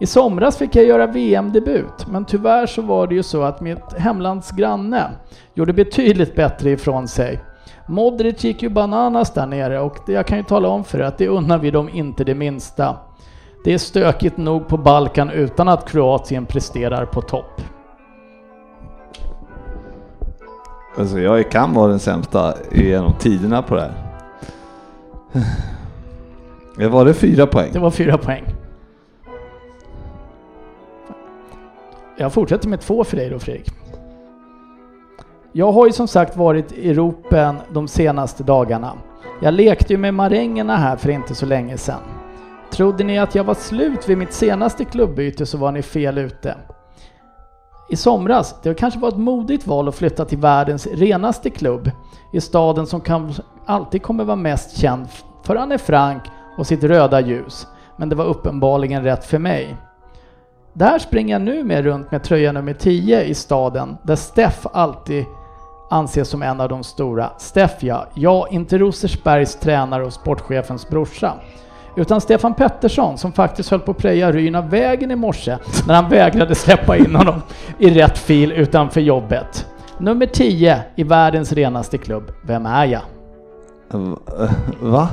I somras fick jag göra VM-debut, men tyvärr så var det ju så att mitt hemlands granne gjorde betydligt bättre ifrån sig. Modric gick ju bananas där nere och det- jag kan ju tala om för er att det unnar vi dem inte det minsta. Det är stökigt nog på Balkan utan att Kroatien presterar på topp. Alltså jag kan vara den sämsta genom tiderna på det här. Det var det fyra poäng? Det var fyra poäng. Jag fortsätter med två för dig då Fredrik. Jag har ju som sagt varit i ropen de senaste dagarna. Jag lekte ju med marängerna här för inte så länge sedan. Trodde ni att jag var slut vid mitt senaste klubbyte så var ni fel ute. I somras, det kanske var ett modigt val att flytta till världens renaste klubb i staden som kan, alltid kommer vara mest känd för Anne Frank och sitt röda ljus. Men det var uppenbarligen rätt för mig. Där springer jag nu med runt med tröja nummer 10 i staden där Steff alltid anses som en av de stora. Steff ja, ja inte Rosersbergs tränare och sportchefens brorsa. Utan Stefan Pettersson som faktiskt höll på att preja Ryn av vägen i morse när han vägrade släppa in honom i rätt fil utanför jobbet. Nummer 10 i världens renaste klubb. Vem är jag? Va?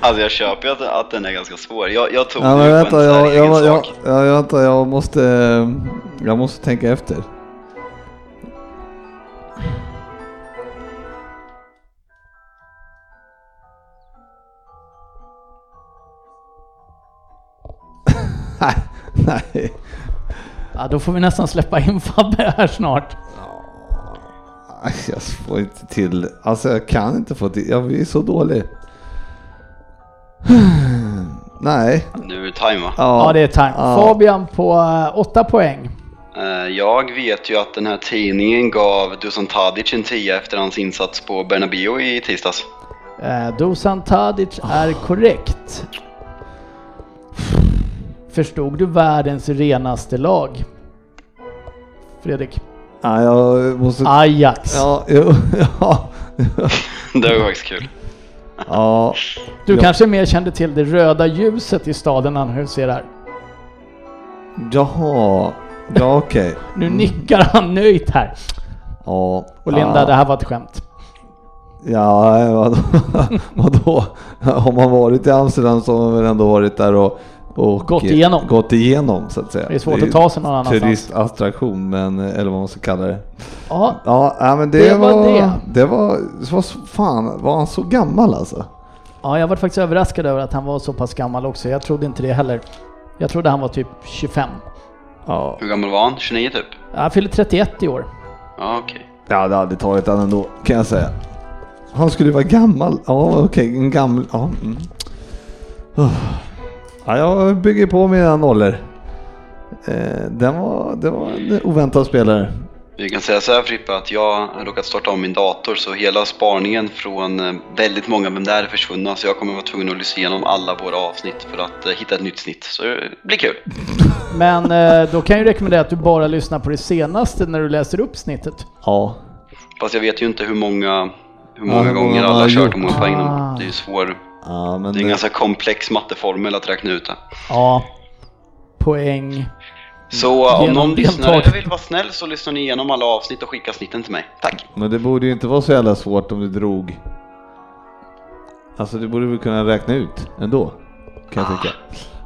Alltså jag köper ju att, att den är ganska svår. Jag, jag tog Ja men vänta, på en jag, jag, jag, jag, jag, vänta, jag måste, jag måste tänka efter. Nej, nej. Ja, då får vi nästan släppa in Fabbe här snart. Jag får inte till Alltså jag kan inte få till, jag är så dålig. Nej. Nu är det time va? Ja, det är time. Ja. Fabian på eh, åtta poäng. Eh, Jag vet ju att den här tidningen gav Dusan Tadic en 10 efter hans insats på Bernabéu i tisdags. Eh, Dusan Tadic är korrekt. Förstod du världens renaste lag? Fredrik? Ja, jag måste... Ajax. Ja, jo, ja. Det var faktiskt kul. ja. Du Ja. kanske mer kände till det röda ljuset i staden han ser här. Jaha. Ja, okej. Nu nickar han nöjt här. Ja. Och Linda, ja. det här var ett skämt. Ja, vadå? vadå? Har man varit i Amsterdam så har man väl ändå varit där och, och Gått igenom. Gått igenom så att säga. Det är svårt ju att ta sig någon annanstans. Turistattraktion, men, eller vad man ska kalla det. Ja, Ja, men det, Det var var, det. det. var, det var, så- fan, var han så gammal alltså? ja, jag var faktiskt överraskad över att han var så pass gammal också. Jag trodde inte det heller. Jag trodde han var typ 25. Ja, Hur gammal var han? 29 typ? Han fyller 31 i år. Ja, okej. ja det hade tagit han ändå, kan jag säga. Han skulle vara gammal. Ja, okej, en gammal. Ja, mm. Oh. Ja, jag bygger på mina nollor. Eh, den var, det var en oväntad spelare. Vi kan säga så här Frippe att jag har råkat starta om min dator så hela sparningen från eh, väldigt många Vem där är försvunna så jag kommer vara tvungen att lyssna igenom alla våra avsnitt för att eh, hitta ett nytt snitt. Så det blir kul. Men eh, då kan jag ju rekommendera att du bara lyssnar på det senaste när du läser upp snittet. Ja, Fast jag vet ju inte hur många, hur Ja, många hur många gånger alla har kört och hur många poäng de Ah. Det är ju svår. Ja Det är en det, ganska komplex matteformel att räkna ut det. Ja. Poäng. Så om någon lyssnare vill vara snäll så lyssnar ni igenom alla avsnitt och skickar snitten till mig. Tack! men det borde ju inte vara så jävla svårt om du drog. Alltså det borde vi kunna räkna ut ändå. Kan jag tycka.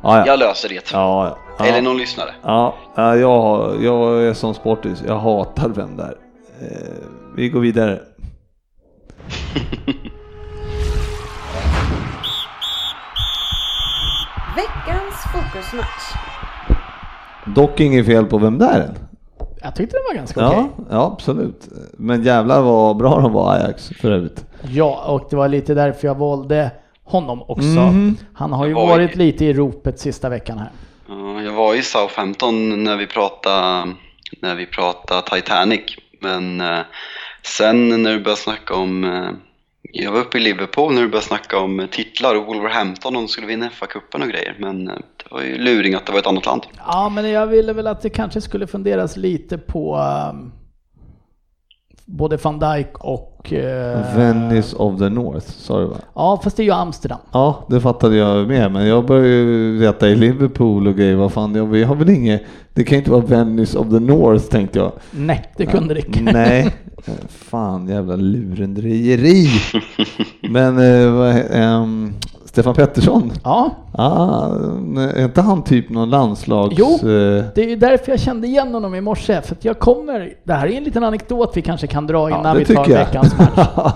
Ja, ja. Jag löser det. Ja, ja. Eller någon lyssnare. Ja, ja, jag, jag är som sportis. Jag hatar vem där. Eh, vi går vidare. Veckans fokusmatch. Dock inget fel på vem där än. Jag tyckte det var ganska okej. Ja, ja, absolut. Men jävlar vad bra de var Ajax för övrigt. Ja, och det var lite därför jag valde honom också. Mhm. Han har ju Oj. varit lite i ropet sista veckan här. Ja, Jag var i Southampton när vi pratade, när vi pratade Titanic. Men eh, sen när du började snacka om... Jag var uppe i Liverpool när du började snacka om titlar och Wolverhampton om de skulle vinna FA-cupen och grejer. Men eh, det var ju luring att det var ett annat land. Ja, men jag ville väl att det kanske skulle funderas lite på um, både van Dijk och... eh, Venice of the North, sa du va? Ja, fast det är ju Amsterdam. Ja, det fattade jag med, men jag börjar ju veta i Liverpool och grejer, vad fan, jag, vi har väl inget, det kan ju inte vara Venice of the North tänkte jag. Nej, det kunde det inte. Nej, fan jävla lurendrejeri. Men eh, vad, ehm, Stefan Pettersson, Ja, ah, är inte han typ någon landslags... Jo. eh, det är därför jag kände igen honom i morse. För jag kommer, det här är en liten anekdot vi kanske kan dra innan det vi tar jag. veckans match.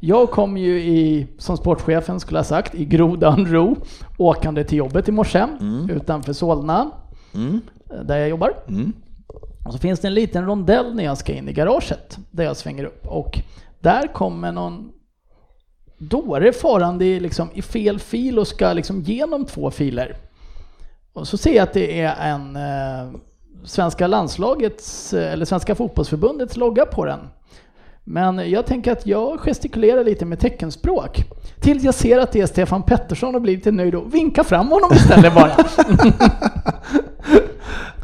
Jag kom ju i, som sportchefen skulle ha sagt, i grodan ro, åkande till jobbet i morse utanför Solna, Mm, där jag jobbar. mm. Och så finns det en liten rondell när jag ska in i garaget, där jag svänger upp. Och där kommer någon dåre farande i, liksom, i fel fil och ska liksom genom två filer. Och så ser jag att det är en eh, svenska landslagets, eh, eller svenska fotbollsförbundets logga på den. Men jag tänker att jag gestikulerar lite med teckenspråk. Tills jag ser att det är Stefan Pettersson och blir lite nöjd och vinkar fram honom istället bara.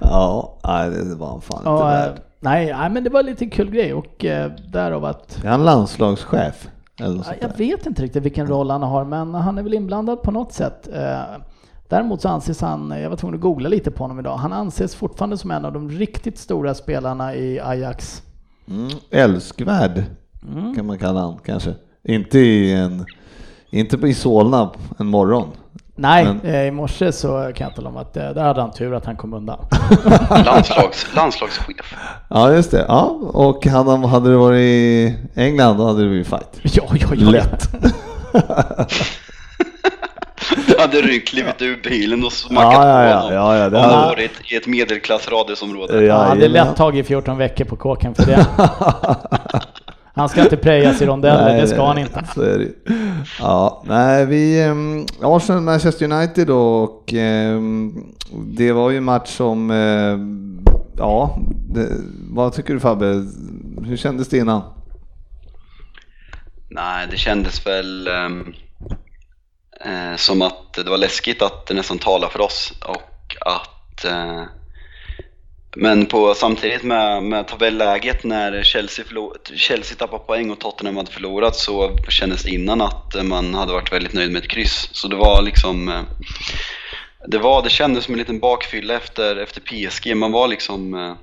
Ja, det var han fan inte Och, eh, värd. nej, nej, men det var lite kul grej och eh, därav att Är han landslagschef? Ja, Jag vet inte riktigt vilken roll han har, men han är väl inblandad på något sätt. Eh, Däremot så anses han, jag var tvungen att googla lite på honom idag, han anses fortfarande som en av de riktigt stora spelarna i Ajax. Mm, älskvärd Mm. kan man kalla han kanske. Inte i en, inte i Solna en morgon. Nej, Men- eh, i morse så kan jag tala om att eh, där hade han tur att han kom undan. Landslags, landslagschef. Ja, just det. Ja, och hade, han- hade det varit i England då hade det blivit fight. ja, ja, ja. Lätt. Du hade du klivit ur bilen och smackat Ja, ja, ja, på honom. ja, ja, det hade- varit i ett medelklassradhusområde. Han hade Jajamän. lätt tagit 14 veckor på kåken för det. Han ska inte prejas i rondeller, Nej, det ska han inte. Så är det. ju. Ja, nej, vi... Um, Arsenal Manchester United då, och ehm, det var ju en match som... ehm, ja, det, vad tycker du Fabbe? Hur kändes det innan? Nej, det kändes väl eh, som att det var läskigt att det nästan talade för oss och att eh, men på, samtidigt med, med tabelläget när Chelsea, förlor, Chelsea tappade poäng och Tottenham hade förlorat så kändes det innan att man hade varit väldigt nöjd med ett kryss. Så det var liksom eh, det, var, det kändes som en liten bakfylla efter, efter PSG. Man var liksom eh,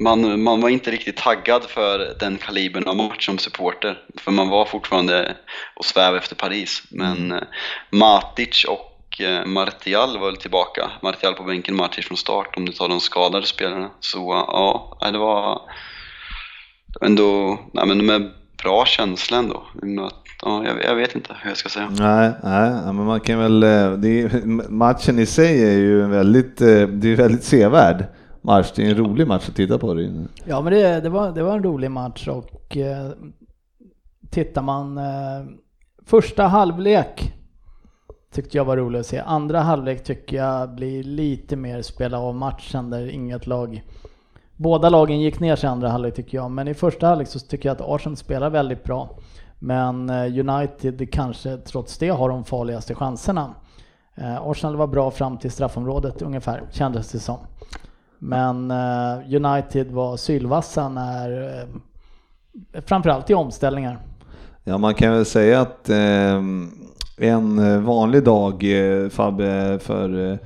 man, man var inte riktigt taggad för den kalibern av match som supporter. För man var fortfarande och sväv efter Paris. Men mm. Matic och eh, Martial var väl tillbaka. Martial på bänken, Matic från start om du tar de skadade spelarna. Så ja, det var ändå, nej men med bra känsla ändå. Ja, jag, vet inte hur jag ska säga. Nej, nej, men man kan väl, eh, är, matchen i sig är ju väldigt, det är väldigt sevärd match. Det är en rolig match att titta på. Det. Ja, men det, det, var, det var en rolig match och eh, tittar man eh, första halvlek tyckte jag var rolig att se. Andra halvlek tycker jag blir lite mer spela av matchen där inget lag Båda lagen gick ner sig i andra halvlek tycker jag, men i första halvlek så tycker jag att Arsenal spelar väldigt bra. Men eh, United kanske trots det har de farligaste chanserna. Eh, Arsenal var bra fram till straffområdet ungefär, kändes det som. Men eh, United var sylvassa när, framförallt i omställningar. Ja, man kan väl säga att eh, en vanlig dag Fabbe för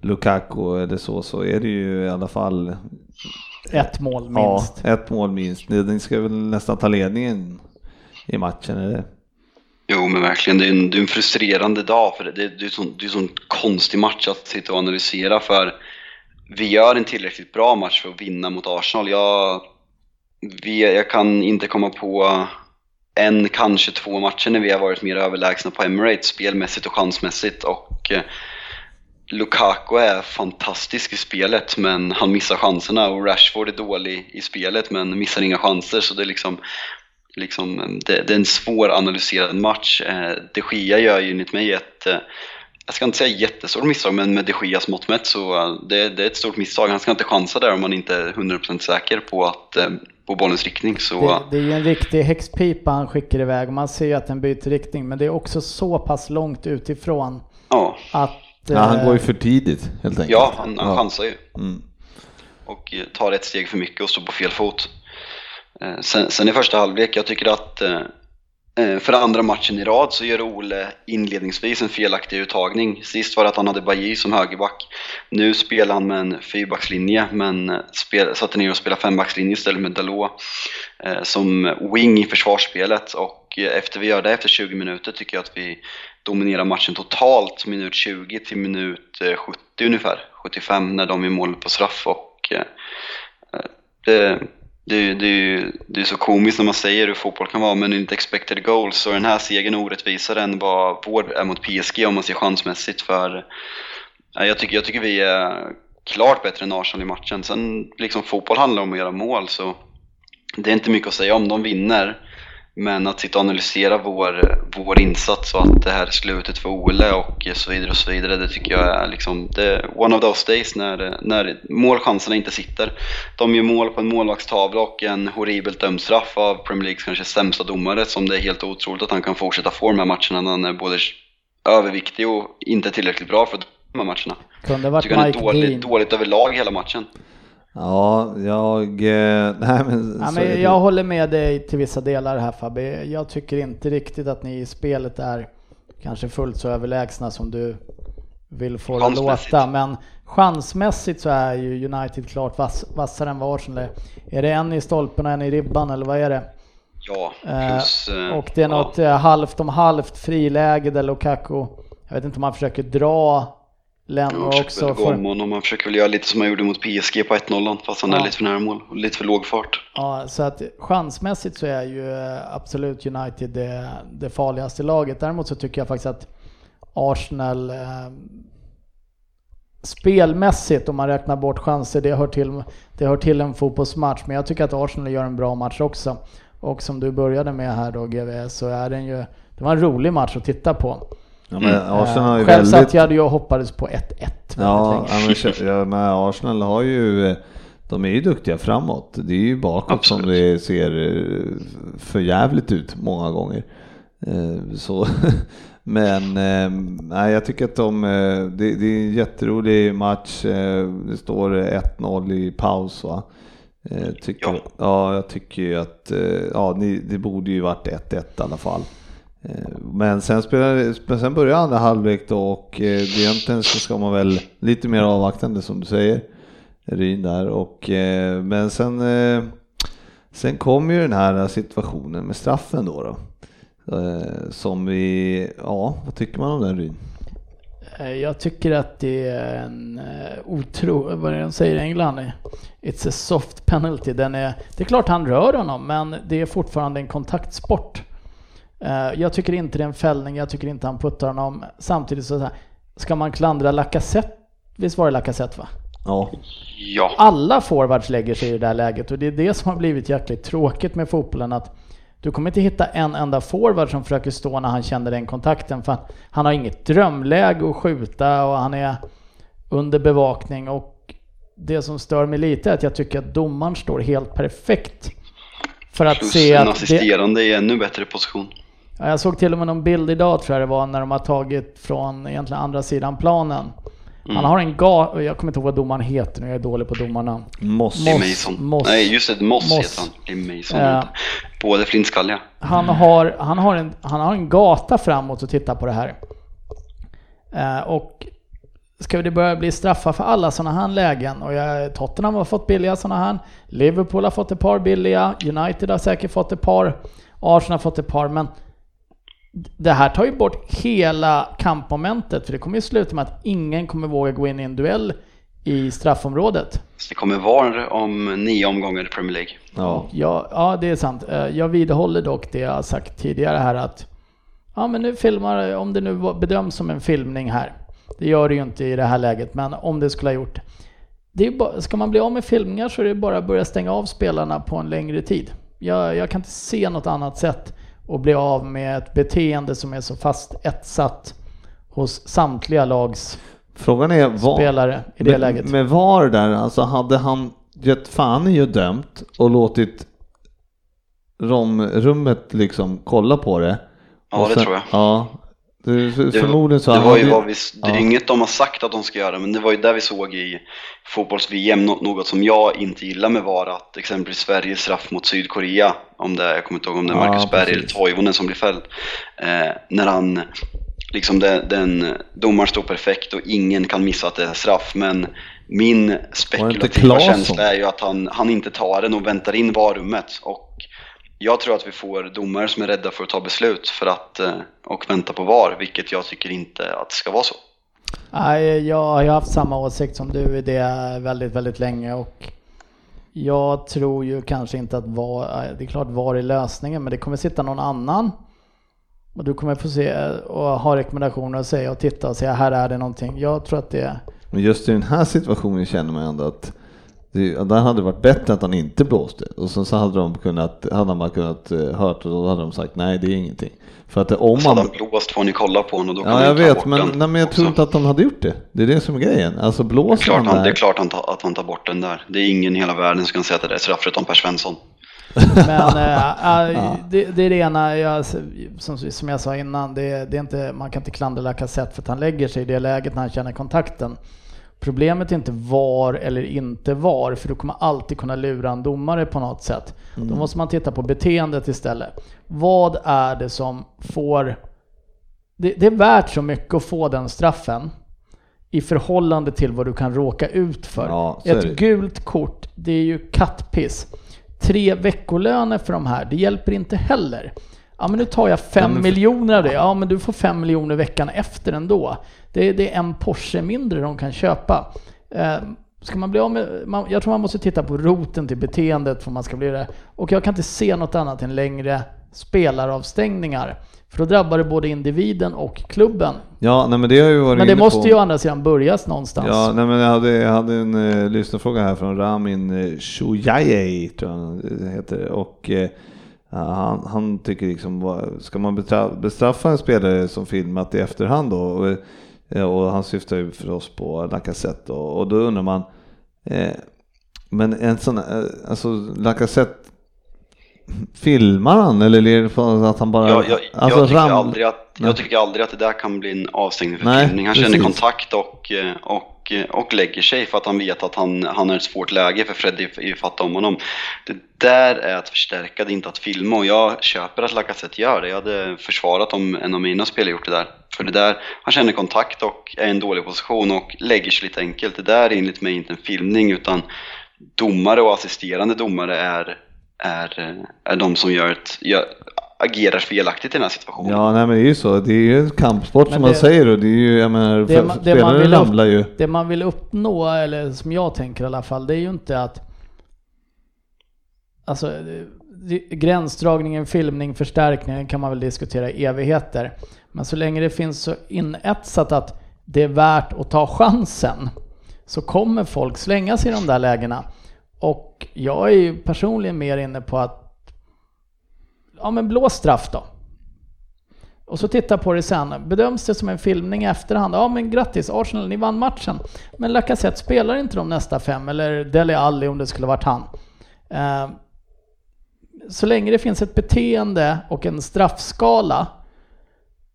Lukaku eller så, så är det ju i alla fall ett mål minst. Ja, ett mål minst. Ni ska väl nästan ta ledningen i matchen, eller? Jo, men verkligen. Det är en, det är en frustrerande dag för det, det, det är en sån, det är sån konstig match att sitta och analysera för vi gör en tillräckligt bra match för att vinna mot Arsenal. Jag, vi, jag kan inte komma på en, kanske två matcher när vi har varit mer överlägsna på Emirates spelmässigt och chansmässigt. Och eh, Lukaku är fantastisk i spelet men han missar chanserna och Rashford är dålig i spelet men missar inga chanser så det är liksom, liksom det, det är en svåranalyserad match. Eh, de Gia gör ju enligt mig ett eh, jag ska inte säga jättestort misstag, men med de Gias mått mätt så det, det, är ett stort misstag. Han ska inte chansa där om man inte är 100% säker på, att, på bollens riktning. Så, det, det är ju en riktig häxpipa han skickar iväg och man ser ju att den byter riktning, men det är också så pass långt utifrån ja. att... Ja, han går ju för tidigt helt enkelt. Ja, han, han ja. chansar ju. Mm. Och tar ett steg för mycket och står på fel fot. Sen, sen i första halvlek, jag tycker att Eh, Eh, för andra matchen i rad så gör Ole inledningsvis en felaktig uttagning. Sist var det att han hade Bajy som högerback. Nu spelar han med en fyrbackslinje men eh, spel, satte ner och spelade fembackslinje istället med Dalot eh, som wing i försvarsspelet och efter vi gör det efter 20 minuter tycker jag att vi dominerar matchen totalt minut 20 till minut 70 ungefär, 75 när de är mål på straff och det det, det, det är så komiskt när man säger hur fotboll kan vara, men inte expected goals så den här segern är orättvisare än vad vår är mot PSG om man ser chansmässigt. För jag tycker, jag tycker vi är klart bättre än Arsenal i matchen. Sen liksom fotboll handlar om att göra mål så det är inte mycket att säga om. De vinner men att sitta och analysera vår, vår insats och att det här är slutet för Ole och så vidare och så vidare, det tycker jag är liksom det är one of those days när, när målchanserna inte sitter. De gör mål på en målvaktstavla och en horribelt dömd straff av Premier Leagues kanske sämsta domare som det är helt otroligt att han kan fortsätta få de här matcherna när han är både överviktig och inte tillräckligt bra för de här matcherna. Kunde varit Tycker Mike han är dåligt, dåligt överlag hela matchen. Ja, jag... Eh, nej, men, ja, men jag håller med dig till vissa delar här Fabbe. Jag tycker inte riktigt att ni i spelet är kanske fullt så överlägsna som du vill få det låta. Men chansmässigt så är ju United klart vass, vassare än vad Arsenal är. Är det en i stolpen och en i ribban eller vad är det? Ja, plus, eh, Och det är något ja. halvt om halvt friläge där Lukaku, jag vet inte om han försöker dra Lennon också. Försöker väl gå om honom. Han försöker väl göra lite som han gjorde mot PSG på 1-0 fast han ja. är lite för nära mål och lite för låg fart. Ja, så att chansmässigt så är ju eh, absolut United det, det farligaste laget. Däremot så tycker jag faktiskt att Arsenal eh, spelmässigt, om man räknar bort chanser, det hör, till, det hör till en fotbollsmatch. Men jag tycker att Arsenal gör en bra match också. Och som du började med här då GV, så är den ju, det var en rolig match att titta på. Ja, men mm. Arsenal har ju Själv väldigt... satt jag och hoppades på 1-1 ja, ja, men Arsenal har ju, de är ju duktiga framåt. Det är ju bakåt Absolut. som det ser eh, för jävligt ut många gånger. Eh, så, Men eh, nej, jag tycker att de, det, det, är en jätterolig match. Det står 1-0 i paus va? Tycker, ja. ja, jag tycker ju att ja, det borde ju varit 1-1 i alla fall. Eh, men sen, spelar, sen började andra halvlek då och eh, egentligen så ska man väl lite mer avvaktande som du säger. Ryn där och eh, men sen Sen kom ju den här situationen med straffen då. då. Som vi, ja, vad tycker man om den Ryn? Jag tycker att det är en otro, vad är det de säger i England? It's a soft penalty. Den är, det är klart han rör honom, men det är fortfarande en kontaktsport. Jag tycker inte det är en fällning, jag tycker inte han puttar honom. Samtidigt så ska man klandra Lacazette, visst var det Lacazette va? Ja. ja. Alla forwards lägger sig i det där läget och det är det som har blivit jäkligt tråkigt med fotbollen att du kommer inte hitta en enda forward som försöker stå när han känner den kontakten för han har inget drömläge att skjuta och han är under bevakning och det som stör mig lite är att jag tycker att domaren står helt perfekt. För att Plus se en att assisterande det... i ännu bättre position. Ja, jag såg till och med någon bild idag tror jag det var när de har tagit från egentligen andra sidan planen. Mm. Han har en gata, jag kommer inte ihåg vad domaren heter nu, jag är dålig på domarna. Moss. Moss. Moss. Nej just det, Moss, Moss. heter han. Mason. Uh, Båda flintskalliga. Han har, han, har en, han har en gata framåt och titta på det här. Uh, och ska det börja bli straffar för alla sådana här lägen och jag, Tottenham har fått billiga sådana här. Liverpool har fått ett par billiga. United har säkert fått ett par. Arsenal har fått ett par. Men det här tar ju bort hela kampmomentet för det kommer ju sluta med att ingen kommer våga gå in i en duell i straffområdet. Så det kommer vara om nio omgångar i Premier League. Ja. ja, ja det är sant. Eh, jag vidhåller dock det jag har sagt tidigare här att ja men nu filmar, om det nu bedöms som en filmning här. Det gör det ju inte i det här läget, men om det skulle ha gjort. Det är bara, ska man bli av med filmningar så är det bara att börja stänga av spelarna på en längre tid. Jag, jag kan inte se något annat sätt och bli av med ett beteende som är så fast etsat hos samtliga lags Frågan är var, spelare i det med, läget. Med VAR där, alltså hade han gett fan i och dömt och låtit romrummet liksom kolla på det. Ja, det sen, tror jag. Ja, det, förmodligen så det var ju vad vi, det är ja. inget de har sagt att de ska göra, men det var ju där vi såg i fotbolls-VM, något som jag inte gillar med var att exempelvis Sveriges straff mot Sydkorea, om det, jag kommer inte ihåg om det är Marcus ja, Berg eller Toivonen som blir fälld, eh, när han, liksom det, den domaren står perfekt och ingen kan missa att det är straff, men min spekulativa känsla är ju att han, han inte tar den och väntar in varummet och jag tror att vi får domare som är rädda för att ta beslut för att, eh, och vänta på VAR, vilket jag tycker inte att det ska vara så. Nej, jag har haft samma åsikt som du i det väldigt, väldigt länge och jag tror ju kanske inte att VAR, det är klart VAR är lösningen, men det kommer sitta någon annan och du kommer få se och ha rekommendationer och säga och titta och säga här är det någonting. Jag tror att det... Men just i den här situationen känner man ändå att det, där hade det varit bättre att han inte blåste och sen så hade de kunnat, hade man kunnat uh, hört och då hade de sagt nej det är ingenting. För att om man... Så blåst får ni kolla på honom och då Ja jag vet men, nej, men jag tror inte att de hade gjort det. Det är det som är grejen. Alltså blåser han, där... Det är klart han tar, att han tar bort den där. Det är ingen i hela världen som kan säga att det är straff förutom Per Svensson. Men äh, äh, det, det, är det ena, jag, som, som jag sa innan, det, det är inte, man kan inte klandra Lacazette för att han lägger sig i det läget när han känner kontakten. Problemet är inte var eller inte var, för du kommer alltid kunna lura en domare på något sätt. Mm. Då måste man titta på beteendet istället. Vad är det som får... Det, det, är värt så mycket att få den straffen i förhållande till vad du kan råka ut för. Ja, Ett gult kort, det är ju kattpiss. Tre veckolöner för de här, det hjälper inte heller. Ja men nu tar jag fem men, miljoner av det. Ja men du får fem miljoner veckan efter ändå. Det, det är en Porsche mindre de kan köpa. Eh, ska man bli av med, man, jag tror man måste titta på roten till beteendet för man ska bli det. Och jag kan inte se något annat än längre spelaravstängningar. För då drabbar det både individen och klubben. Ja, nej, men det har ju varit Men det måste på. ju å andra sidan börjas någonstans. Ja, nej, men jag hade, jag hade en uh, lyssnarfråga här från Ramin uh, Shujaye, tror jag han heter. Och uh, han, han, tycker liksom, ska man bestraffa en spelare som filmat i efterhand då? Och, eh, och han syftar ju förstås på Lacazette och, och då undrar man, eh, men en sån, eh, alltså Lacazette filmar han eller är det för att han bara... Jag, jag, alltså, jag, tycker ram- aldrig att, jag tycker aldrig att det där kan bli en avstängning för Nej, filmning. Han precis. känner kontakt och, eh, och, och lägger sig för att han vet att han, han är ett svårt läge för Freddy fattar om honom. Det där är att förstärka, det är inte att filma och jag köper att Lacazette gör det. Jag hade försvarat om en av mina spelare gjort det där. För det där, han känner kontakt och är i en dålig position och lägger sig lite enkelt. Det där är enligt mig inte en filmning utan domare och assisterande domare är, är, eh, är de som gör ett, gör, agerar felaktigt i den här situationen. Ja, nej men det är ju så. Det är ju en kampsport Men som det- man säger och det är ju, jag menar, Det man- det man vill upp- ramlar ju. Det man vill uppnå, eller som jag tänker i alla fall, det är ju inte att Alltså gränsdragningen, filmning, förstärkning kan man väl diskutera i evigheter. Men så länge det finns så inetsat att det är värt att ta chansen så kommer folk slänga sig i de där lägena. Och jag är ju personligen mer inne på att ja men blå straff då. Och så titta på det sen. Bedöms det som en filmning i efterhand? Ja men grattis Arsenal, ni vann matchen. Men Lacazette spelar inte de nästa fem, eller Dele Alli om det skulle varit han. Eh, så länge det finns ett beteende och en straffskala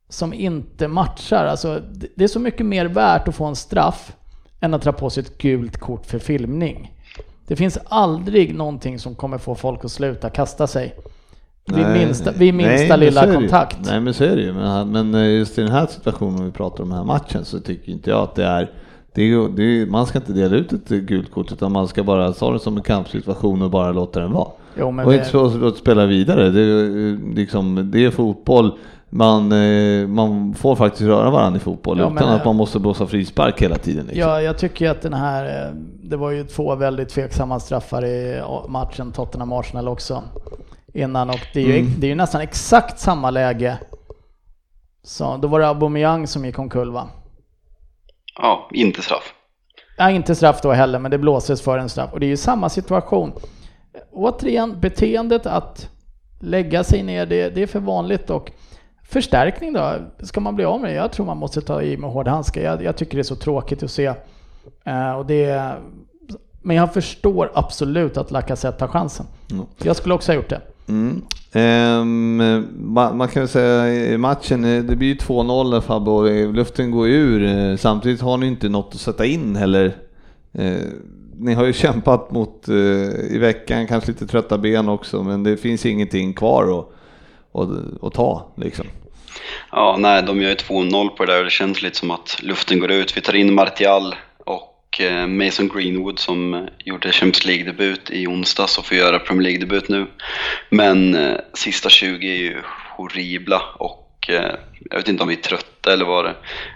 som inte matchar, alltså det- det är så mycket mer värt att få en straff än att dra på sig ett gult kort för filmning. Det finns aldrig någonting som kommer få folk att sluta kasta sig. Vid Nej, minsta, vid nej, minsta men lilla det kontakt. Nej men så är det ju. Men, men eh, just i den här situationen, om vi pratar om den här matchen, så tycker inte jag att det är det är, det är, man ska inte dela ut ett gult kort utan man ska bara ta det som en kampsituation och bara låta den vara. Jo, men och vi- inte så att spela vidare. Det är, eh, liksom, det är fotboll. Man, eh, man får faktiskt röra varandra i fotboll Ja, utan men, att man måste blåsa frispark hela tiden. Liksom. Ja, jag tycker att den här, det var ju två väldigt tveksamma straffar i matchen Tottenham-Arsenal också innan och det är, ju, Mm. det är ju nästan exakt samma läge. Så då var det Aubameyang som gick omkull va? Ja, inte straff. Ja, inte straff då heller, men det blåses för en straff. Och det är ju samma situation. Återigen, beteendet att lägga sig ner, det, det är för vanligt och förstärkning då? Ska man bli av med det? Jag tror man måste ta i med hård handske. Jag, jag tycker det är så tråkigt att se. Eh, och det, men jag förstår absolut att Lacazette tar chansen. Mm. Jag skulle också ha gjort det. Mm. Ehm, um, man, man kan väl säga i matchen, eh, det blir ju 2-0 Fabbe och eh, luften går ur. Eh, samtidigt har ni inte något att sätta in heller. Uh, ni har ju kämpat mot uh, i veckan, kanske lite trötta ben också, men det finns ingenting kvar att, att, att ta liksom. Ja, nej, de gör ju 2-0 på det där och det känns lite som att luften går ut. Vi tar in Martial och eh, Mason Greenwood som eh, gjorde Champions League-debut i onsdags och får göra Premier League-debut nu. Men eh, sista 20 är ju horribla och eh, jag vet inte om vi är trötta eller vad, det,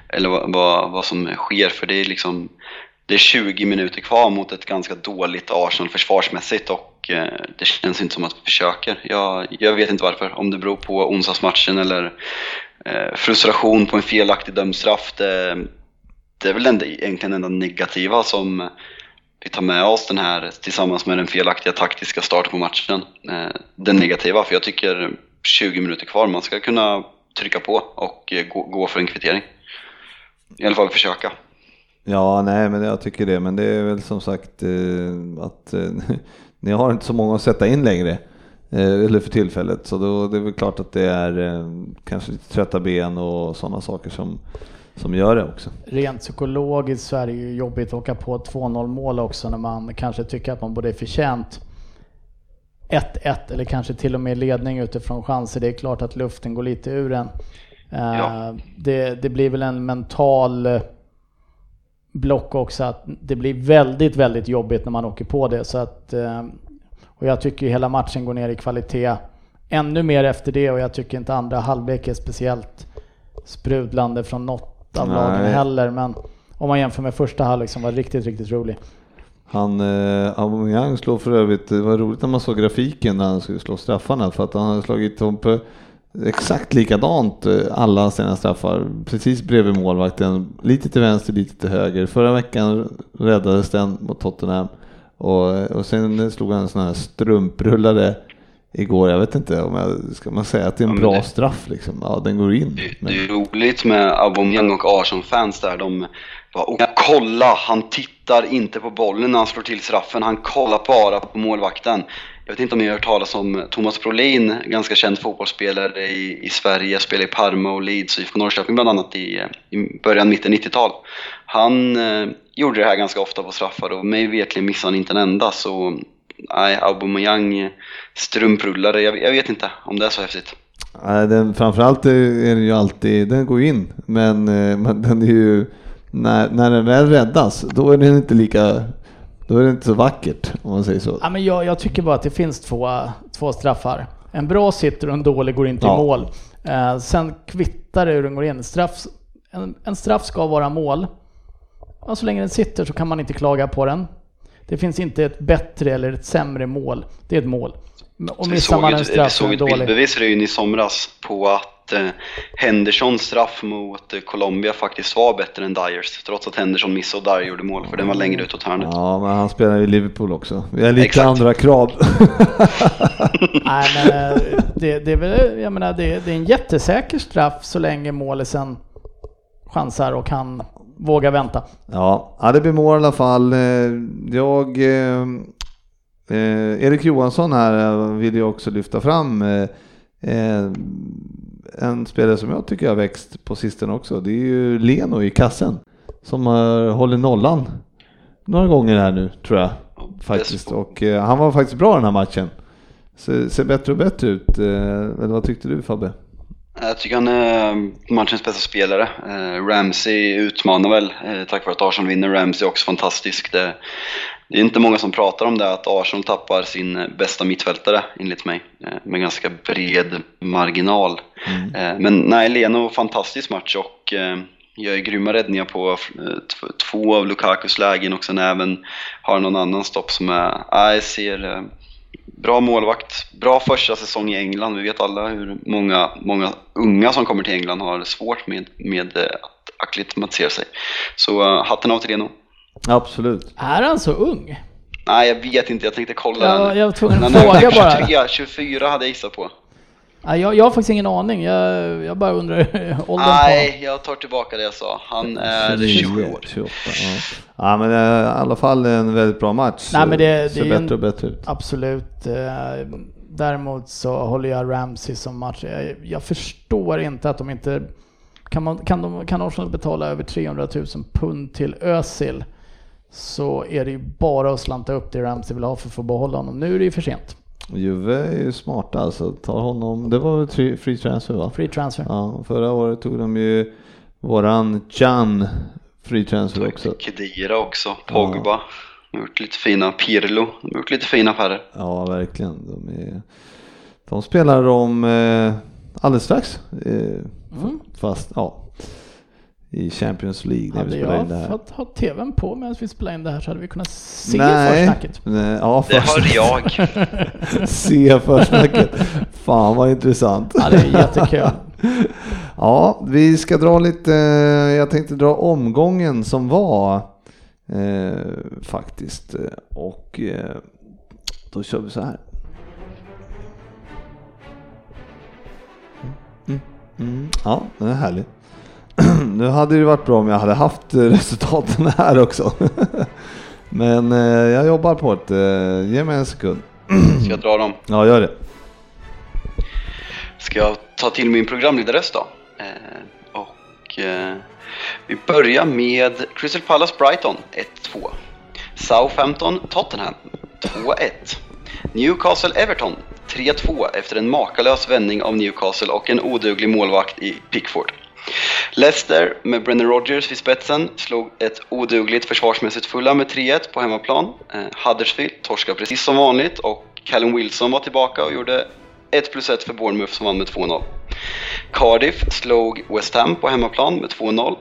eller vad, vad, vad som sker för det är liksom det är 20 minuter kvar mot ett ganska dåligt Arsenal försvarsmässigt och eh, det känns inte som att vi försöker. Jag, jag vet inte varför, om det beror på onsdagsmatchen eller frustration på en felaktig dömd straff. Det, det är väl egentligen egentligen enda negativa som vi tar med oss den här tillsammans med den felaktiga taktiska starten på matchen. Eh, den negativa, för jag tycker 20 minuter kvar, man ska kunna trycka på och eh, gå, gå för en kvittering. I alla fall försöka. Ja, nej, men jag tycker det. Men det är väl som sagt eh, att eh, ni har inte så många att sätta in längre. Eh, eller för tillfället. Så då det är väl klart att det är eh, kanske lite trötta ben och sådana saker som, som gör det också. Rent psykologiskt så är det ju jobbigt att åka på ett 2-0 mål också när man kanske tycker att man borde är förtjänt 1-1 eller kanske till och med ledning utifrån chanser. Det är klart att luften går lite ur en. Eh, Ja. Det, det blir väl en mental eh, block också att det blir väldigt, väldigt jobbigt när man åker på det. Så att, eh, och jag tycker hela matchen går ner i kvalitet ännu mer efter det och jag tycker inte andra halvlek är speciellt sprudlande från något av Nej. lagen heller. Men om man jämför med första halvlek som var riktigt, riktigt rolig. Han, eh, Aubameyang slår för övrigt, det var roligt när man såg grafiken när han skulle slå straffarna för att han hade slagit på exakt likadant eh, alla sina straffar, precis bredvid målvakten, lite till vänster, lite till höger. Förra veckan räddades den mot Tottenham och, och sen slog han en sån här strumprullare igår. Jag vet inte om jag, ska man säga att det är en Ja, bra det- straff liksom? Ja, den går in. Det, Men, det är roligt med Aubameyang och Arsenal-fans där. De bara, "Åh, kolla, han tittar inte på bollen när han slår till straffen. Han kollar bara på målvakten. jag vet inte om ni har hört talas om Thomas Brolin, ganska känd fotbollsspelare i, i Sverige, spelar i Parma och Leeds och IFK Norrköping bland annat i, i början, mitten 90-tal. Han eh, gjorde det här ganska ofta på straffar och mig vetligen missade han inte en enda så nej, Aubameyang strumprullare, jag, jag vet inte om det är så häftigt. Nej, den, framförallt är den ju alltid, den går in, men, eh, men den är ju, när, när den väl räddas, då är den inte lika, då är det inte så vackert om man säger så. Ja, men jag, jag tycker bara att det finns två, två straffar. En bra sitter och en dålig går inte Ja. i mål. Eh, sen kvittar det hur den går in. Straff, en, en straff ska vara mål. Ja, så länge den sitter så kan man inte klaga på den. Det finns inte ett bättre eller ett sämre mål. Det är ett mål. Och Vi missar såg, man en ett, vi straff såg ett bildbevis i somras på att eh, Hendersons straff mot eh, Colombia faktiskt var bättre än Dyers trots att Henderson missade och Dyer gjorde mål för den var längre utåt hörnet. Ja, men han spelar i Liverpool också. Vi har lite Exakt. andra krav. Nej, men eh, det, det är väl, jag menar, det, det är en jättesäker straff så länge målisen chansar och han vågar vänta. Ja, ja, det blir mål i alla fall. Eh, Jag, eh, eh, Erik Johansson här eh, vill jag också lyfta fram eh, en spelare som jag tycker har växt på sistone också. Det är ju Leno i kassen som har håller nollan några gånger här nu tror jag faktiskt. Och eh, han var faktiskt bra den här matchen. Ser, ser bättre och bättre ut. Eh, Eller vad tyckte du Fabbe? Jag tycker han är matchens bästa spelare. Eh, Ramsey utmanar väl eh, tack vare att Arsenal vinner. Ramsey är också fantastisk. Det, det är inte många som pratar om det, att Arsenal tappar sin eh, bästa mittfältare enligt mig. Eh, med ganska bred marginal. Eh, men nej, Leno fantastisk match och eh, gör grymma räddningar på eh, tv- två av Lukakus lägen och sen även har någon annan stopp som är, jag ser eh, Bra målvakt, bra första säsong i England. Vi vet alla hur många, många unga som kommer till England har svårt med, med eh, att acklimatisera sig. Så uh, hatten av till Reno. Absolut. Är han så ung? Nej, jag vet inte. Jag tänkte kolla Ja, den. jag var tvungen att fråga bara. 23, 24 hade jag gissat på. Ja, jag, jag har faktiskt ingen aning. Jag, jag bara undrar åldern på. Nej, jag tar tillbaka det jag sa. Han är 27 år. 28, ja. ja men eh, i alla fall en väldigt bra match. Nej, men det- ser det en- bättre och bättre ut. Absolut. Eh, Däremot så håller jag Ramsey som match. Jag, jag förstår inte att de inte... Kan, man, kan, de, kan Arsenal betala över 300 000 pund till Özil så är det ju bara att slanta upp det Ramsey vill ha för att få behålla honom. Nu är det ju för sent. Juve är ju smarta alltså. Tar honom, det var free transfer va? Free transfer. Ja, förra året tog de ju våran Can free transfer också. Kedira också, Pogba. De har gjort lite fina, Pirlo. De har gjort lite fina affärer. Ja, verkligen. De, är, de spelar om eh, alldeles strax. Eh, Mm. Fast, ja. I Champions League när Hade vi spelar in jag det här. fått ha tvn på medan vi spelar in det här så hade vi kunnat se Nej. försnacket. Nej, ja, Det hörde jag. Se försnacket. Fan vad intressant. Ja, det är jättekul. Ja, vi ska dra lite, jag tänkte dra omgången som var eh, faktiskt. Och eh, då kör vi så här. Mm, mm, ja, det är härligt. nu hade det varit bra om jag hade haft eh, resultaten här också. Men eh, jag jobbar på det. Eh, ge mig en sekund. Ska jag dra dem? Ja, gör det. Ska jag ta till min programledarröst då? Och vi börjar med Crystal Palace Brighton 1-2. Southampton Tottenham 2-1. Newcastle Everton 3-2 efter en makalös vändning av Newcastle och en oduglig målvakt i Pickford. Leicester med Brendan Rodgers vid spetsen slog ett odugligt försvarsmässigt fulla med 3-1 på hemmaplan. Eh, Huddersfield torskade precis som vanligt och Callum Wilson var tillbaka och gjorde 1 plus 1 för Bournemouth som vann med 2-0. Cardiff slog West Ham på hemmaplan med 2-0.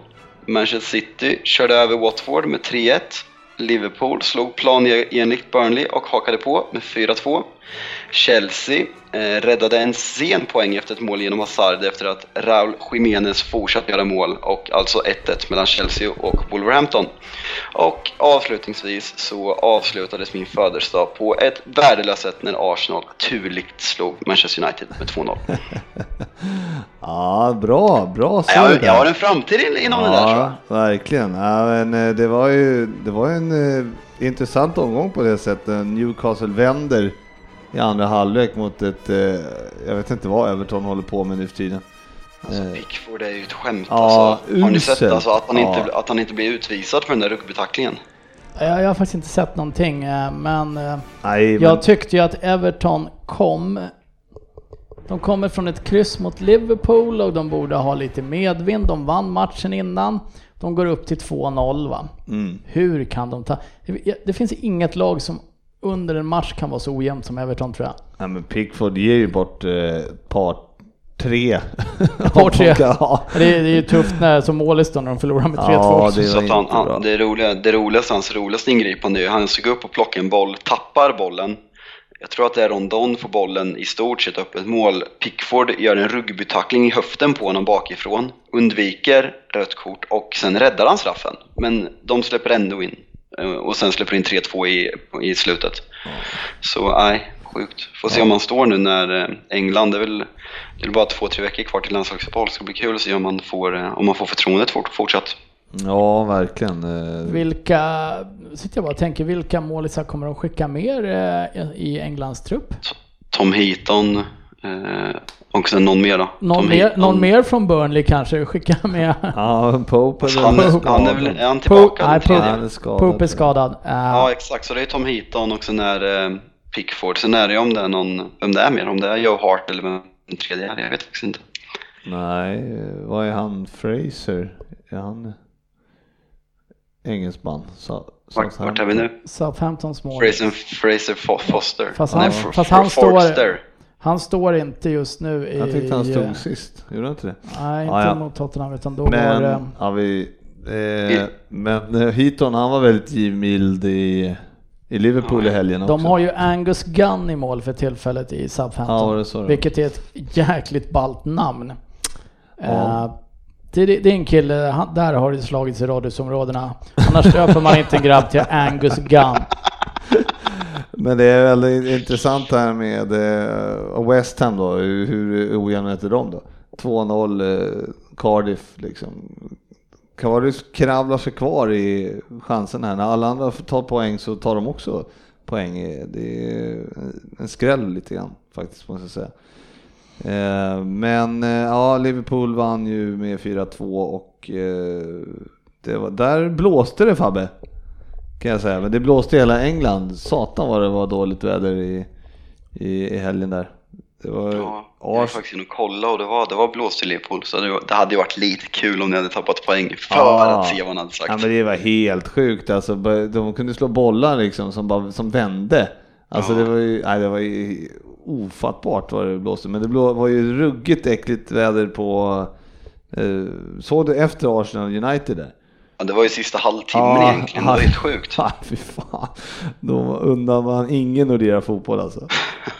Manchester City körde över Watford med 3-1. Liverpool slog planenligt Burnley och hakade på med 4-2. Chelsea eh, räddade en sen poäng efter ett mål genom Hazard efter att Raúl Jiménez fortsatte göra mål och alltså 1-1 mellan Chelsea och Wolverhampton. Och avslutningsvis så avslutades min födelsedag på ett värdelöst sätt när Arsenal turligt slog Manchester United med 2-0. Ja, bra, bra så Jag, jag har en framtid inom det där. Ja, verkligen. Ja, men eh, det var ju det var en eh, intressant omgång på det sättet. Newcastle vänder i andra halvlek mot ett, eh, jag vet inte vad Everton håller på med nu för tiden. Alltså Eh, Pickford är ju ett skämt Ja, alltså. Har ni sett alltså, att, han Ja. inte, att han inte blir utvisad för den där rugbytacklingen? Jag, jag har faktiskt inte sett någonting, eh, men nej, men, jag tyckte ju att Everton kom... De kommer från ett kryss mot Liverpool och de borde ha lite medvind. De vann matchen innan. De går upp till 2-0 va. mm. Hur kan de ta... Det finns inget lag som under en match kan vara så ojämnt som Everton tror jag. nej, men Pickford ger ju bort eh, par, tre. par, tre. Ja, Det är, det är ju tufft när, som målis när de förlorar med 3-2. Ja, det Så han, han, det, roliga, det roligaste, hans roligaste ingripande är ju han ska gå upp och plocka en boll, tappar bollen. Jag tror att det är Rondon får bollen i stort sett öppet mål. Pickford gör en rugbytackling i höften på honom bakifrån, undviker rött kort och sen räddar han straffen. Men de släpper ändå in. Eh, Och sen släpper in 3-2 i, i slutet. Så nej, sjukt. Får se om han står nu när eh, England, det är väl, det är väl bara två, tre veckor kvar till landslagsuppehåll. Ska bli kul att se om man får, eh, om man får förtroendet fort, fortsatt. ja verkligen. Vilka, sitter jag bara och tänker, vilka målisar kommer de skicka mer i Englands trupp? Tom Heaton och sen någon mer då. Någon, Tom mer, någon mer från Burnley kanske skicka med? Ja, Pope är Han, är- han är, väl, är han Pope, tillbaka nej, den tredje? Han är skadad. Pope är skadad. Eh, Ja exakt, så det är Tom Heaton och sen är det Pickford. Sen är det ju om det är någon, vem det är mer, om det är Joe Hart eller vem den tredje är, jag vet faktiskt inte. Nej, eh, vad är han? Fraser? Är han engelsman? Så, Vart, vart är vi nu? Southamptons mål. Fraser, Fraser Fo- Foster. Fast Nej, han- F- fast han står-. Han står inte just nu i... Jag tyckte han eh, stod sist, gjorde han inte det? Nej, inte Ja, ja. mot Tottenham utan då Men, var det... ja, vi, eh, men eh, Heaton han var väldigt givmild i, i Liverpool i helgen också. De har ju Angus Gunn i mål för tillfället i Southampton. Ja, vilket är ett jäkligt ballt namn. Ja. Eh, det, det det är en kille, han, där har det slagits i radhusområdena. Annars döper man inte en grabb till Angus Gunn. Men det är väldigt intressant det här med eh, West Ham då, hur, ojämna är de då? 2-0 eh, Cardiff liksom. Cardiff kravlar sig kvar i chansen här. När alla andra tar poäng så tar de också poäng. Det är en skräll lite grann faktiskt måste jag säga. Eh, Men eh, ja, Liverpool vann ju med 4-2 och eh, det var, där blåste det Fabbe. Kan jag säga, men det blåste hela England. Satan vad det var dåligt väder i, i, i helgen där. Det var Ja, jag var faktiskt inne och kollade och det var, det var blåst i Liverpool. Så det, var, det hade ju varit lite kul om ni hade tappat poäng för Ja. att se vad han hade sagt. Ja men det var helt sjukt alltså. De kunde slå bollar liksom som, bara, som vände. Alltså Ja. det var ju, nej, det var ju ofattbart vad det blåste. Men det blå, var ju ruggigt äckligt väder på, eh, såg du efter Arsenal United där? Ja, det var ju sista halvtimmen Ja, egentligen, det var ja. helt sjukt. Ja, fy fan. Då undrar man ingen Nordea fotboll alltså.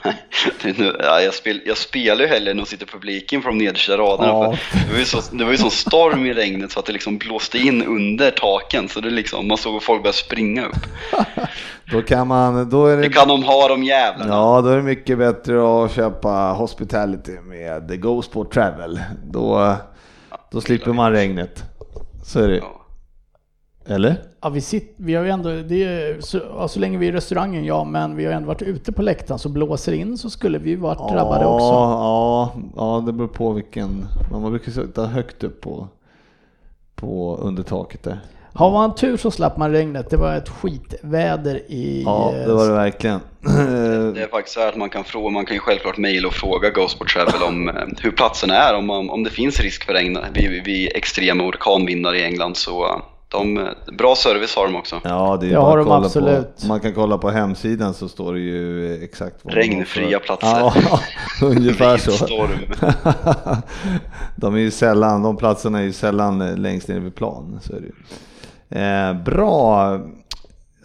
Nu- ja, jag, spel, jag spelar ju hellre än att sitta i publiken på de nedersta raderna. Ja. Det var ju så, det var ju sån storm i regnet så att det liksom blåste in under taken. Så det liksom, man såg folk började springa upp. Då kan man, då är det... Det kan de ha de jävlarna. Ja, då är det mycket bättre att köpa hospitality med The Go Sport Travel. Då, då slipper man regnet. Så är det Ja. Eller? Ja, vi, sitter, vi har ju ändå, det är, så, ja, så länge vi är i restaurangen ja, men vi har ändå varit ute på läktaren så blåser det in så skulle vi ju varit drabbade ja, också. Ja, ja, det beror på vilken. Man brukar sitta högt upp på, på under taket där. Har man tur så slapp man regnet. Det var ett skitväder i... Ja, det var det verkligen. Det är faktiskt så här att man kan fråga, man kan ju självklart mejla och fråga Ghostport Travel om eh, hur platsen är, om, om det finns risk för regn vid, vid extrema orkanvindar i England. Så de, bra service har de också. Ja, det är Det bara att kolla absolut. på. Man kan kolla på hemsidan så står det ju exakt vad Regnfria platser. Ja, ungefär så. De är ju sällan, de platserna är ju sällan längst ner vid plan. Så är det ju. Eh, bra.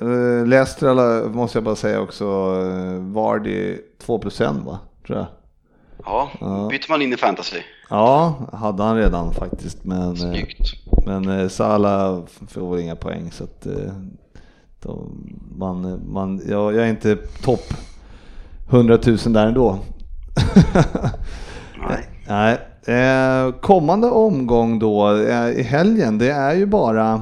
Eh, Leicester alla- måste jag bara säga också, eh, Vardy 2% va? Tror jag. Ja, Ja. byter man in i fantasy. Ja, hade han redan faktiskt. Men, eh, Snyggt. men eh, får väl inga poäng så att eh, de, man, man, jag, jag är inte topp 100 000 där ändå. Nej. Nej. Eh, kommande omgång då eh, i helgen, det är ju bara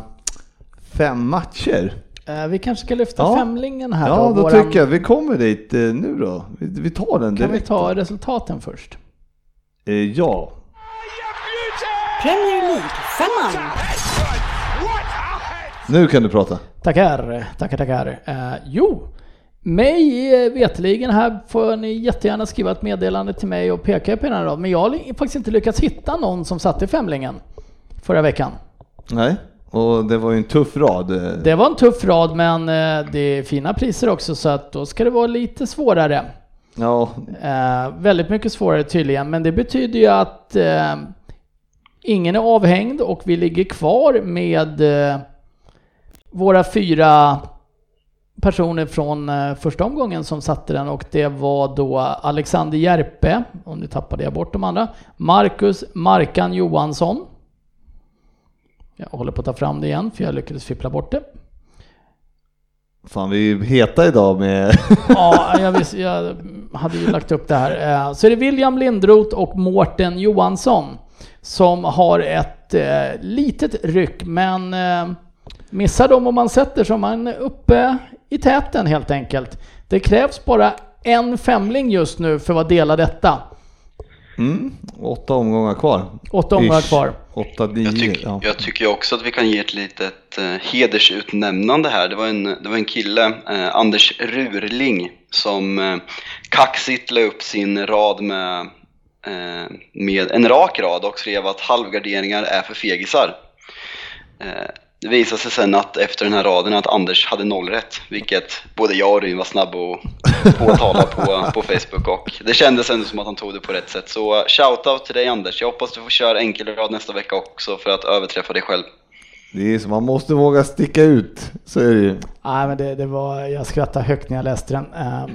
fem matcher. Eh, Vi kanske ska lyfta Ja. femlingen här Ja, då. då Våran- tycker jag vi kommer dit eh, nu då. Vi, vi tar den Kan vi direkt. ta resultaten först? Eh, ja. Premier League-femman. Nu kan du prata. Tackar, tackar, tackar. Eh, jo, mig veteligen här får ni jättegärna skriva ett meddelande till mig och peka på den här raden. Men jag har faktiskt inte lyckats hitta någon som satte femlingen förra veckan. Nej, och det var ju en tuff rad. Det var en tuff rad men eh, det är fina priser också så att då ska det vara lite svårare. Ja, Eh, väldigt mycket svårare tydligen, men det betyder ju att eh, ingen är avhängd och vi ligger kvar med eh, våra fyra personer från eh, första omgången som satte den och det var då Alexander Järpe, och nu tappade jag bort de andra, Marcus Markan Johansson. Jag håller på att ta fram det igen för jag lyckades fippla bort det. fan vi är heta idag med... Ja, jag, visste, jag hade ju lagt upp det här. Eh, Så är det William Lindroth och Mårten Johansson som har ett eh, litet ryck, men eh, missar dem om man sätter som man är uppe i täten helt enkelt. Det krävs bara en femling just nu för att delad detta. Mm, åtta omgångar kvar. Åtta omgångar Ish. kvar. Åtta, nio. Jag, tyck, ja. jag tycker också att vi kan ge ett litet eh, hedersutnämnande här. Det var en, det var en kille, eh, Anders Rurling, som eh, kaxigt la upp sin rad med, Eh, med en rak rad och skrev att halvgarderingar är för fegisar. Eh, det visade sig sen att efter den här raden att Anders hade noll rätt, vilket både jag och Ryn var snabba att påtala på, på Facebook och det kändes ändå som att han tog det på rätt sätt. Så shoutout till dig Anders, jag hoppas du får köra enkelrad nästa vecka också för att överträffa dig själv. Det är så, man måste våga sticka ut. Så är det ju. Nej, men det, det var, jag skrattade högt när jag läste den. Eh,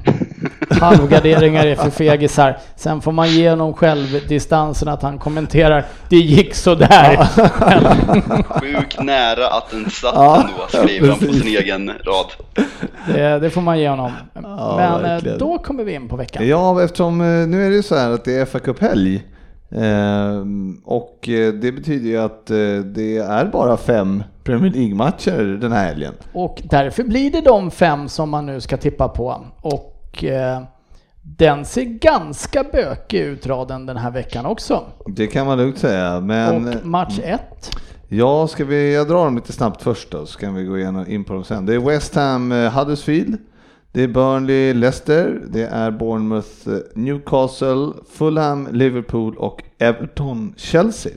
halvgarderingar är för fegisar. Sen får man ge honom självdistansen att han kommenterar det gick sådär. Sjukt nära att den satt Ja, ändå, skriver han på sin egen rad. det, det får man ge honom. Ja, Men eh, verkligen. då kommer vi in på veckan. Ja, eftersom eh, nu är det ju så här att det är fa Cup-helg. Ehm, och eh, det betyder ju att eh, det är bara fem Premier League-matcher den här helgen. Och därför blir det de fem som man nu ska tippa på. Och eh, den ser ganska bökig ut raden den här veckan också. Det kan man lugnt säga. Men och match ett. ja, ska vi, jag drar dem lite snabbt först då, så kan vi gå igenom in på dem sen. Det är West Ham Huddersfield. Det är Burnley Leicester. Det är Bournemouth Newcastle, Fulham Liverpool och Everton Chelsea.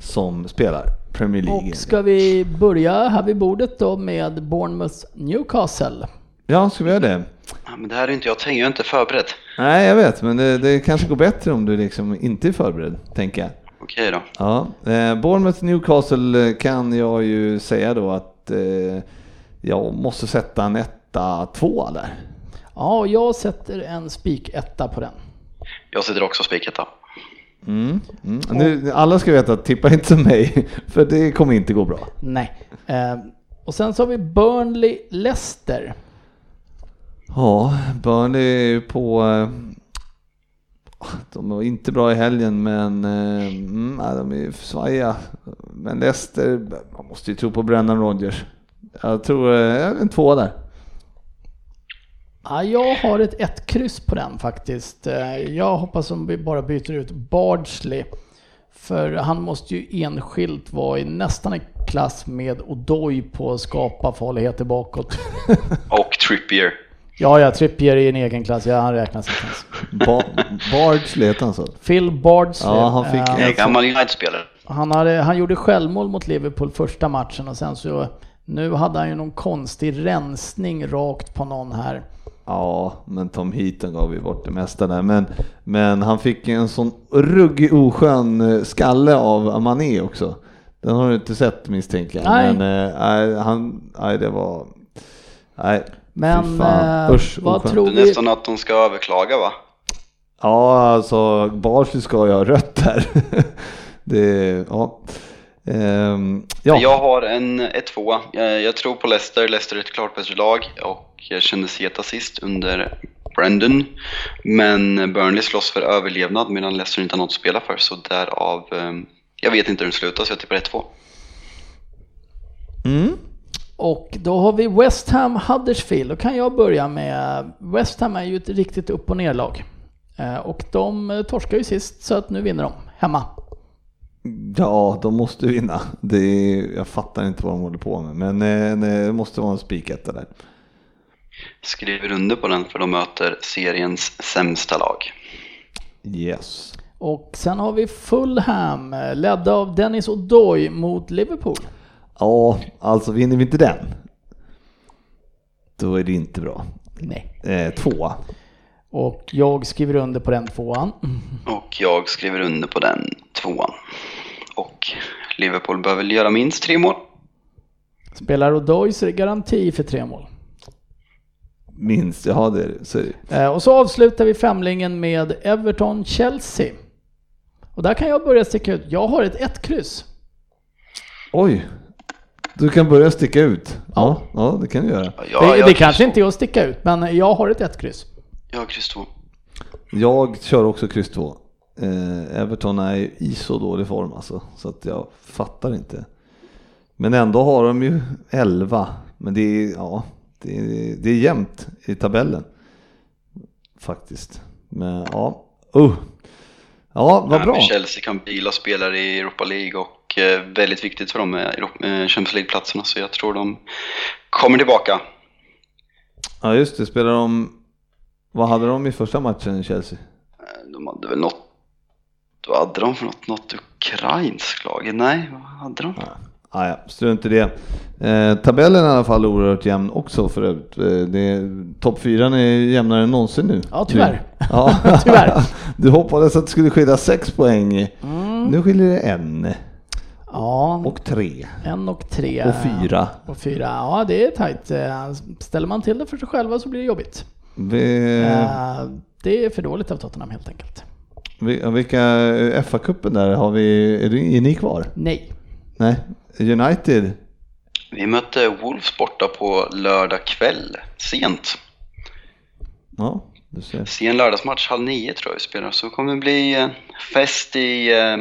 Som spelar Premier League. Och ska vi börja här vid bordet då med Bournemouth Newcastle. Ja, ska vi göra det? Ja, men det här är inte jag tänkt, jag är inte förberedd. Nej, jag vet, men det, det kanske går bättre om du liksom inte är förberedd, tänker jag. Okej då. Ja, eh, Bournemouth Newcastle kan jag ju säga då att eh, jag måste sätta en etta, tvåa där. Ja, jag sätter en spik-etta på den. Jag sitter också spiketta. Mm. Mm. Nu, alla ska veta att tippa inte som mig, för det kommer inte gå bra. Nej. Eh, och sen så har vi Burnley Leicester. Ja, Burnley på... eh, De var inte bra i helgen, men eh, mm, nej, de är ju svajiga. Men Leicester, man måste ju tro på Brennan Rodgers. Jag tror eh, en tvåa där. Ja, jag har ett ett kryss på den faktiskt. Eh, Jag hoppas om vi bara byter ut Bardsley. För han måste ju enskilt vara i nästan i klass med Odoi på att skapa farligheter bakåt. Och Trippier. Ja, ja, Trippier i en egen klass. Ja, han räknas inte ens. Ba- Bardsley heter han så? Phil Bardsley. Ja, han fick- Jag är gammal United-spelare. Han, hade, han gjorde självmål mot Liverpool första matchen och sen så nu hade han ju någon konstig rensning rakt på någon här. Ja, men Tom Heaton gav ju bort det mesta där. Men, men han fick en sån ruggig oskön eh, skalle av Mané också. Den har du inte sett misstänker jag. Nej. Men eh, nej, han, nej det var... Nej, Men fy fan. eh, Usch, vad oskönt. tror Det är vi? nästan att de ska överklaga va? Ja, alltså Barsley ska ju ha rött där. det, ja. Ehm, ja. Jag har en 1-2. Jag, jag tror på Leicester. Leicester är ett klart bättre lag och jag kände heta sist under Brandon. Men Burnley slåss för överlevnad medan Leicester inte har något att spela för. Så därav, eh, jag vet inte hur den slutar så jag tippar 1-2. Mm. Och då har vi West Ham Huddersfield. Då kan jag börja med, West Ham är ju ett riktigt upp och ner-lag. Eh, och de eh, torskar ju sist så att nu vinner de hemma. Ja, de måste vinna. Det är, jag fattar inte vad de håller på med, men eh, det måste vara en spiketta där. Skriver under på den för de möter seriens sämsta lag. Yes. Och sen har vi Fulham, ledda av Dennis O'Doy mot Liverpool. Ja, alltså vinner vi inte den, då är det inte bra. Nej. Eh, tvåa. Och jag skriver under på den tvåan. Och jag skriver under på den tvåan. Och Liverpool bör väl göra minst tre mål. Spelar O'Doy så är det garanti för tre mål. Minst, ja det är det. Så är det. Eh, Och så avslutar vi femlingen med Everton-Chelsea. Och där kan jag börja sticka ut. Jag har ett ett kryss. Oj, du kan börja sticka ut. Ja, ja det kan du göra. Ja, det det kanske inte är att sticka ut, men jag har ett ett kryss. Jag kryss två. Jag kör också kryss 2. Eh, Everton är i så dålig form alltså, så att jag fattar inte. Men ändå har de ju 11, men det är, ja, det är, det är jämnt i tabellen. Faktiskt. Men ja, uh. Ja, vad bra. Chelsea kan bila spelare i Europa League och eh, väldigt viktigt för dem med eh, Champions League-platserna så jag tror de kommer tillbaka. Ja just det, spelar de, vad hade de i första matchen Chelsea? Eh, De hade väl något, vad hade de för något, något ukrainskt lag? Nej, vad hade de? Ah, ja, strunt i det. Eh, tabellen är i alla fall oerhört jämn också för övrigt. Eh, Topp fyran är jämnare än någonsin nu. Ja, tyvärr. Nu. Ja. Tyvärr. Du hoppades att det skulle skilja sex poäng. Mm. Nu skiljer det en Ja, och tre en och tre. och fyra. Och fyra, ja det är tajt. Eh, Ställer man till det för sig själva så blir det jobbigt. Vi, Eh, Det är för dåligt av Tottenham helt enkelt. vi, vilka FA-cupen där har vi? Är, det, är ni kvar? Nej. Nej, United. Vi mötte Wolves borta på lördag kväll, sent. Ja, du ser. Sen lördagsmatch, halv nio tror jag vi spelar. Så kommer det bli eh, fest i eh,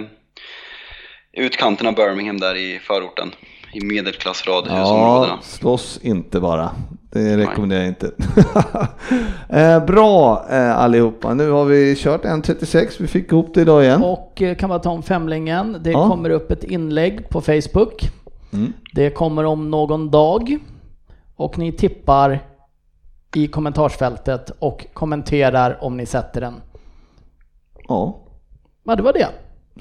utkanten av Birmingham där i förorten. I medelklassradhusområdena. Ja, slåss inte bara. Det rekommenderar jag inte. eh, bra eh, allihopa. Nu har vi kört 1.36. Vi fick ihop det idag igen. Och eh, kan man ta om femlingen. Det Ja. kommer upp ett inlägg på Facebook. Mm. Det kommer om någon dag. Och ni tippar i kommentarsfältet och kommenterar om ni sätter den. Ja, Ja, det var det.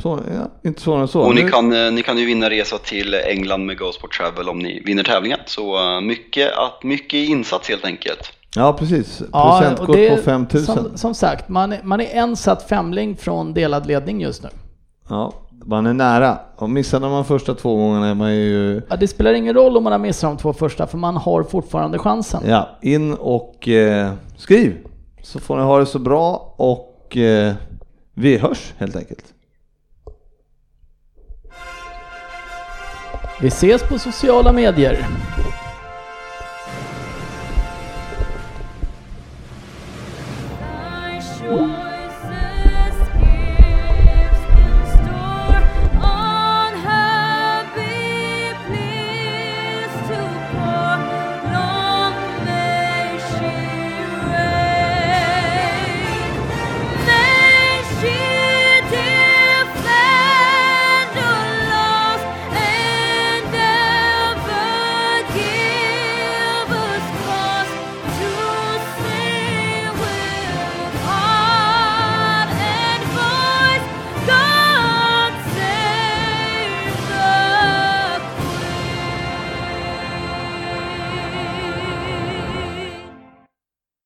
Så, ja, inte svårare än så. Och ni kan, eh, ni kan ju vinna resa till England med GoSport Travel om ni vinner tävlingen. Så eh, mycket, att, mycket insats helt enkelt. Ja, precis. Ja, Procentkort det- på 5000. Som, som sagt, man, är- man är en satt femling från delad ledning just nu. Ja, man är nära. Och missade man första två gångerna är man ju... Ja, det spelar ingen roll om man har missat de två första, för man har fortfarande chansen. Ja, in och eh, skriv. Så får ni ha det så bra och eh, vi hörs helt enkelt. Vi ses på sociala medier.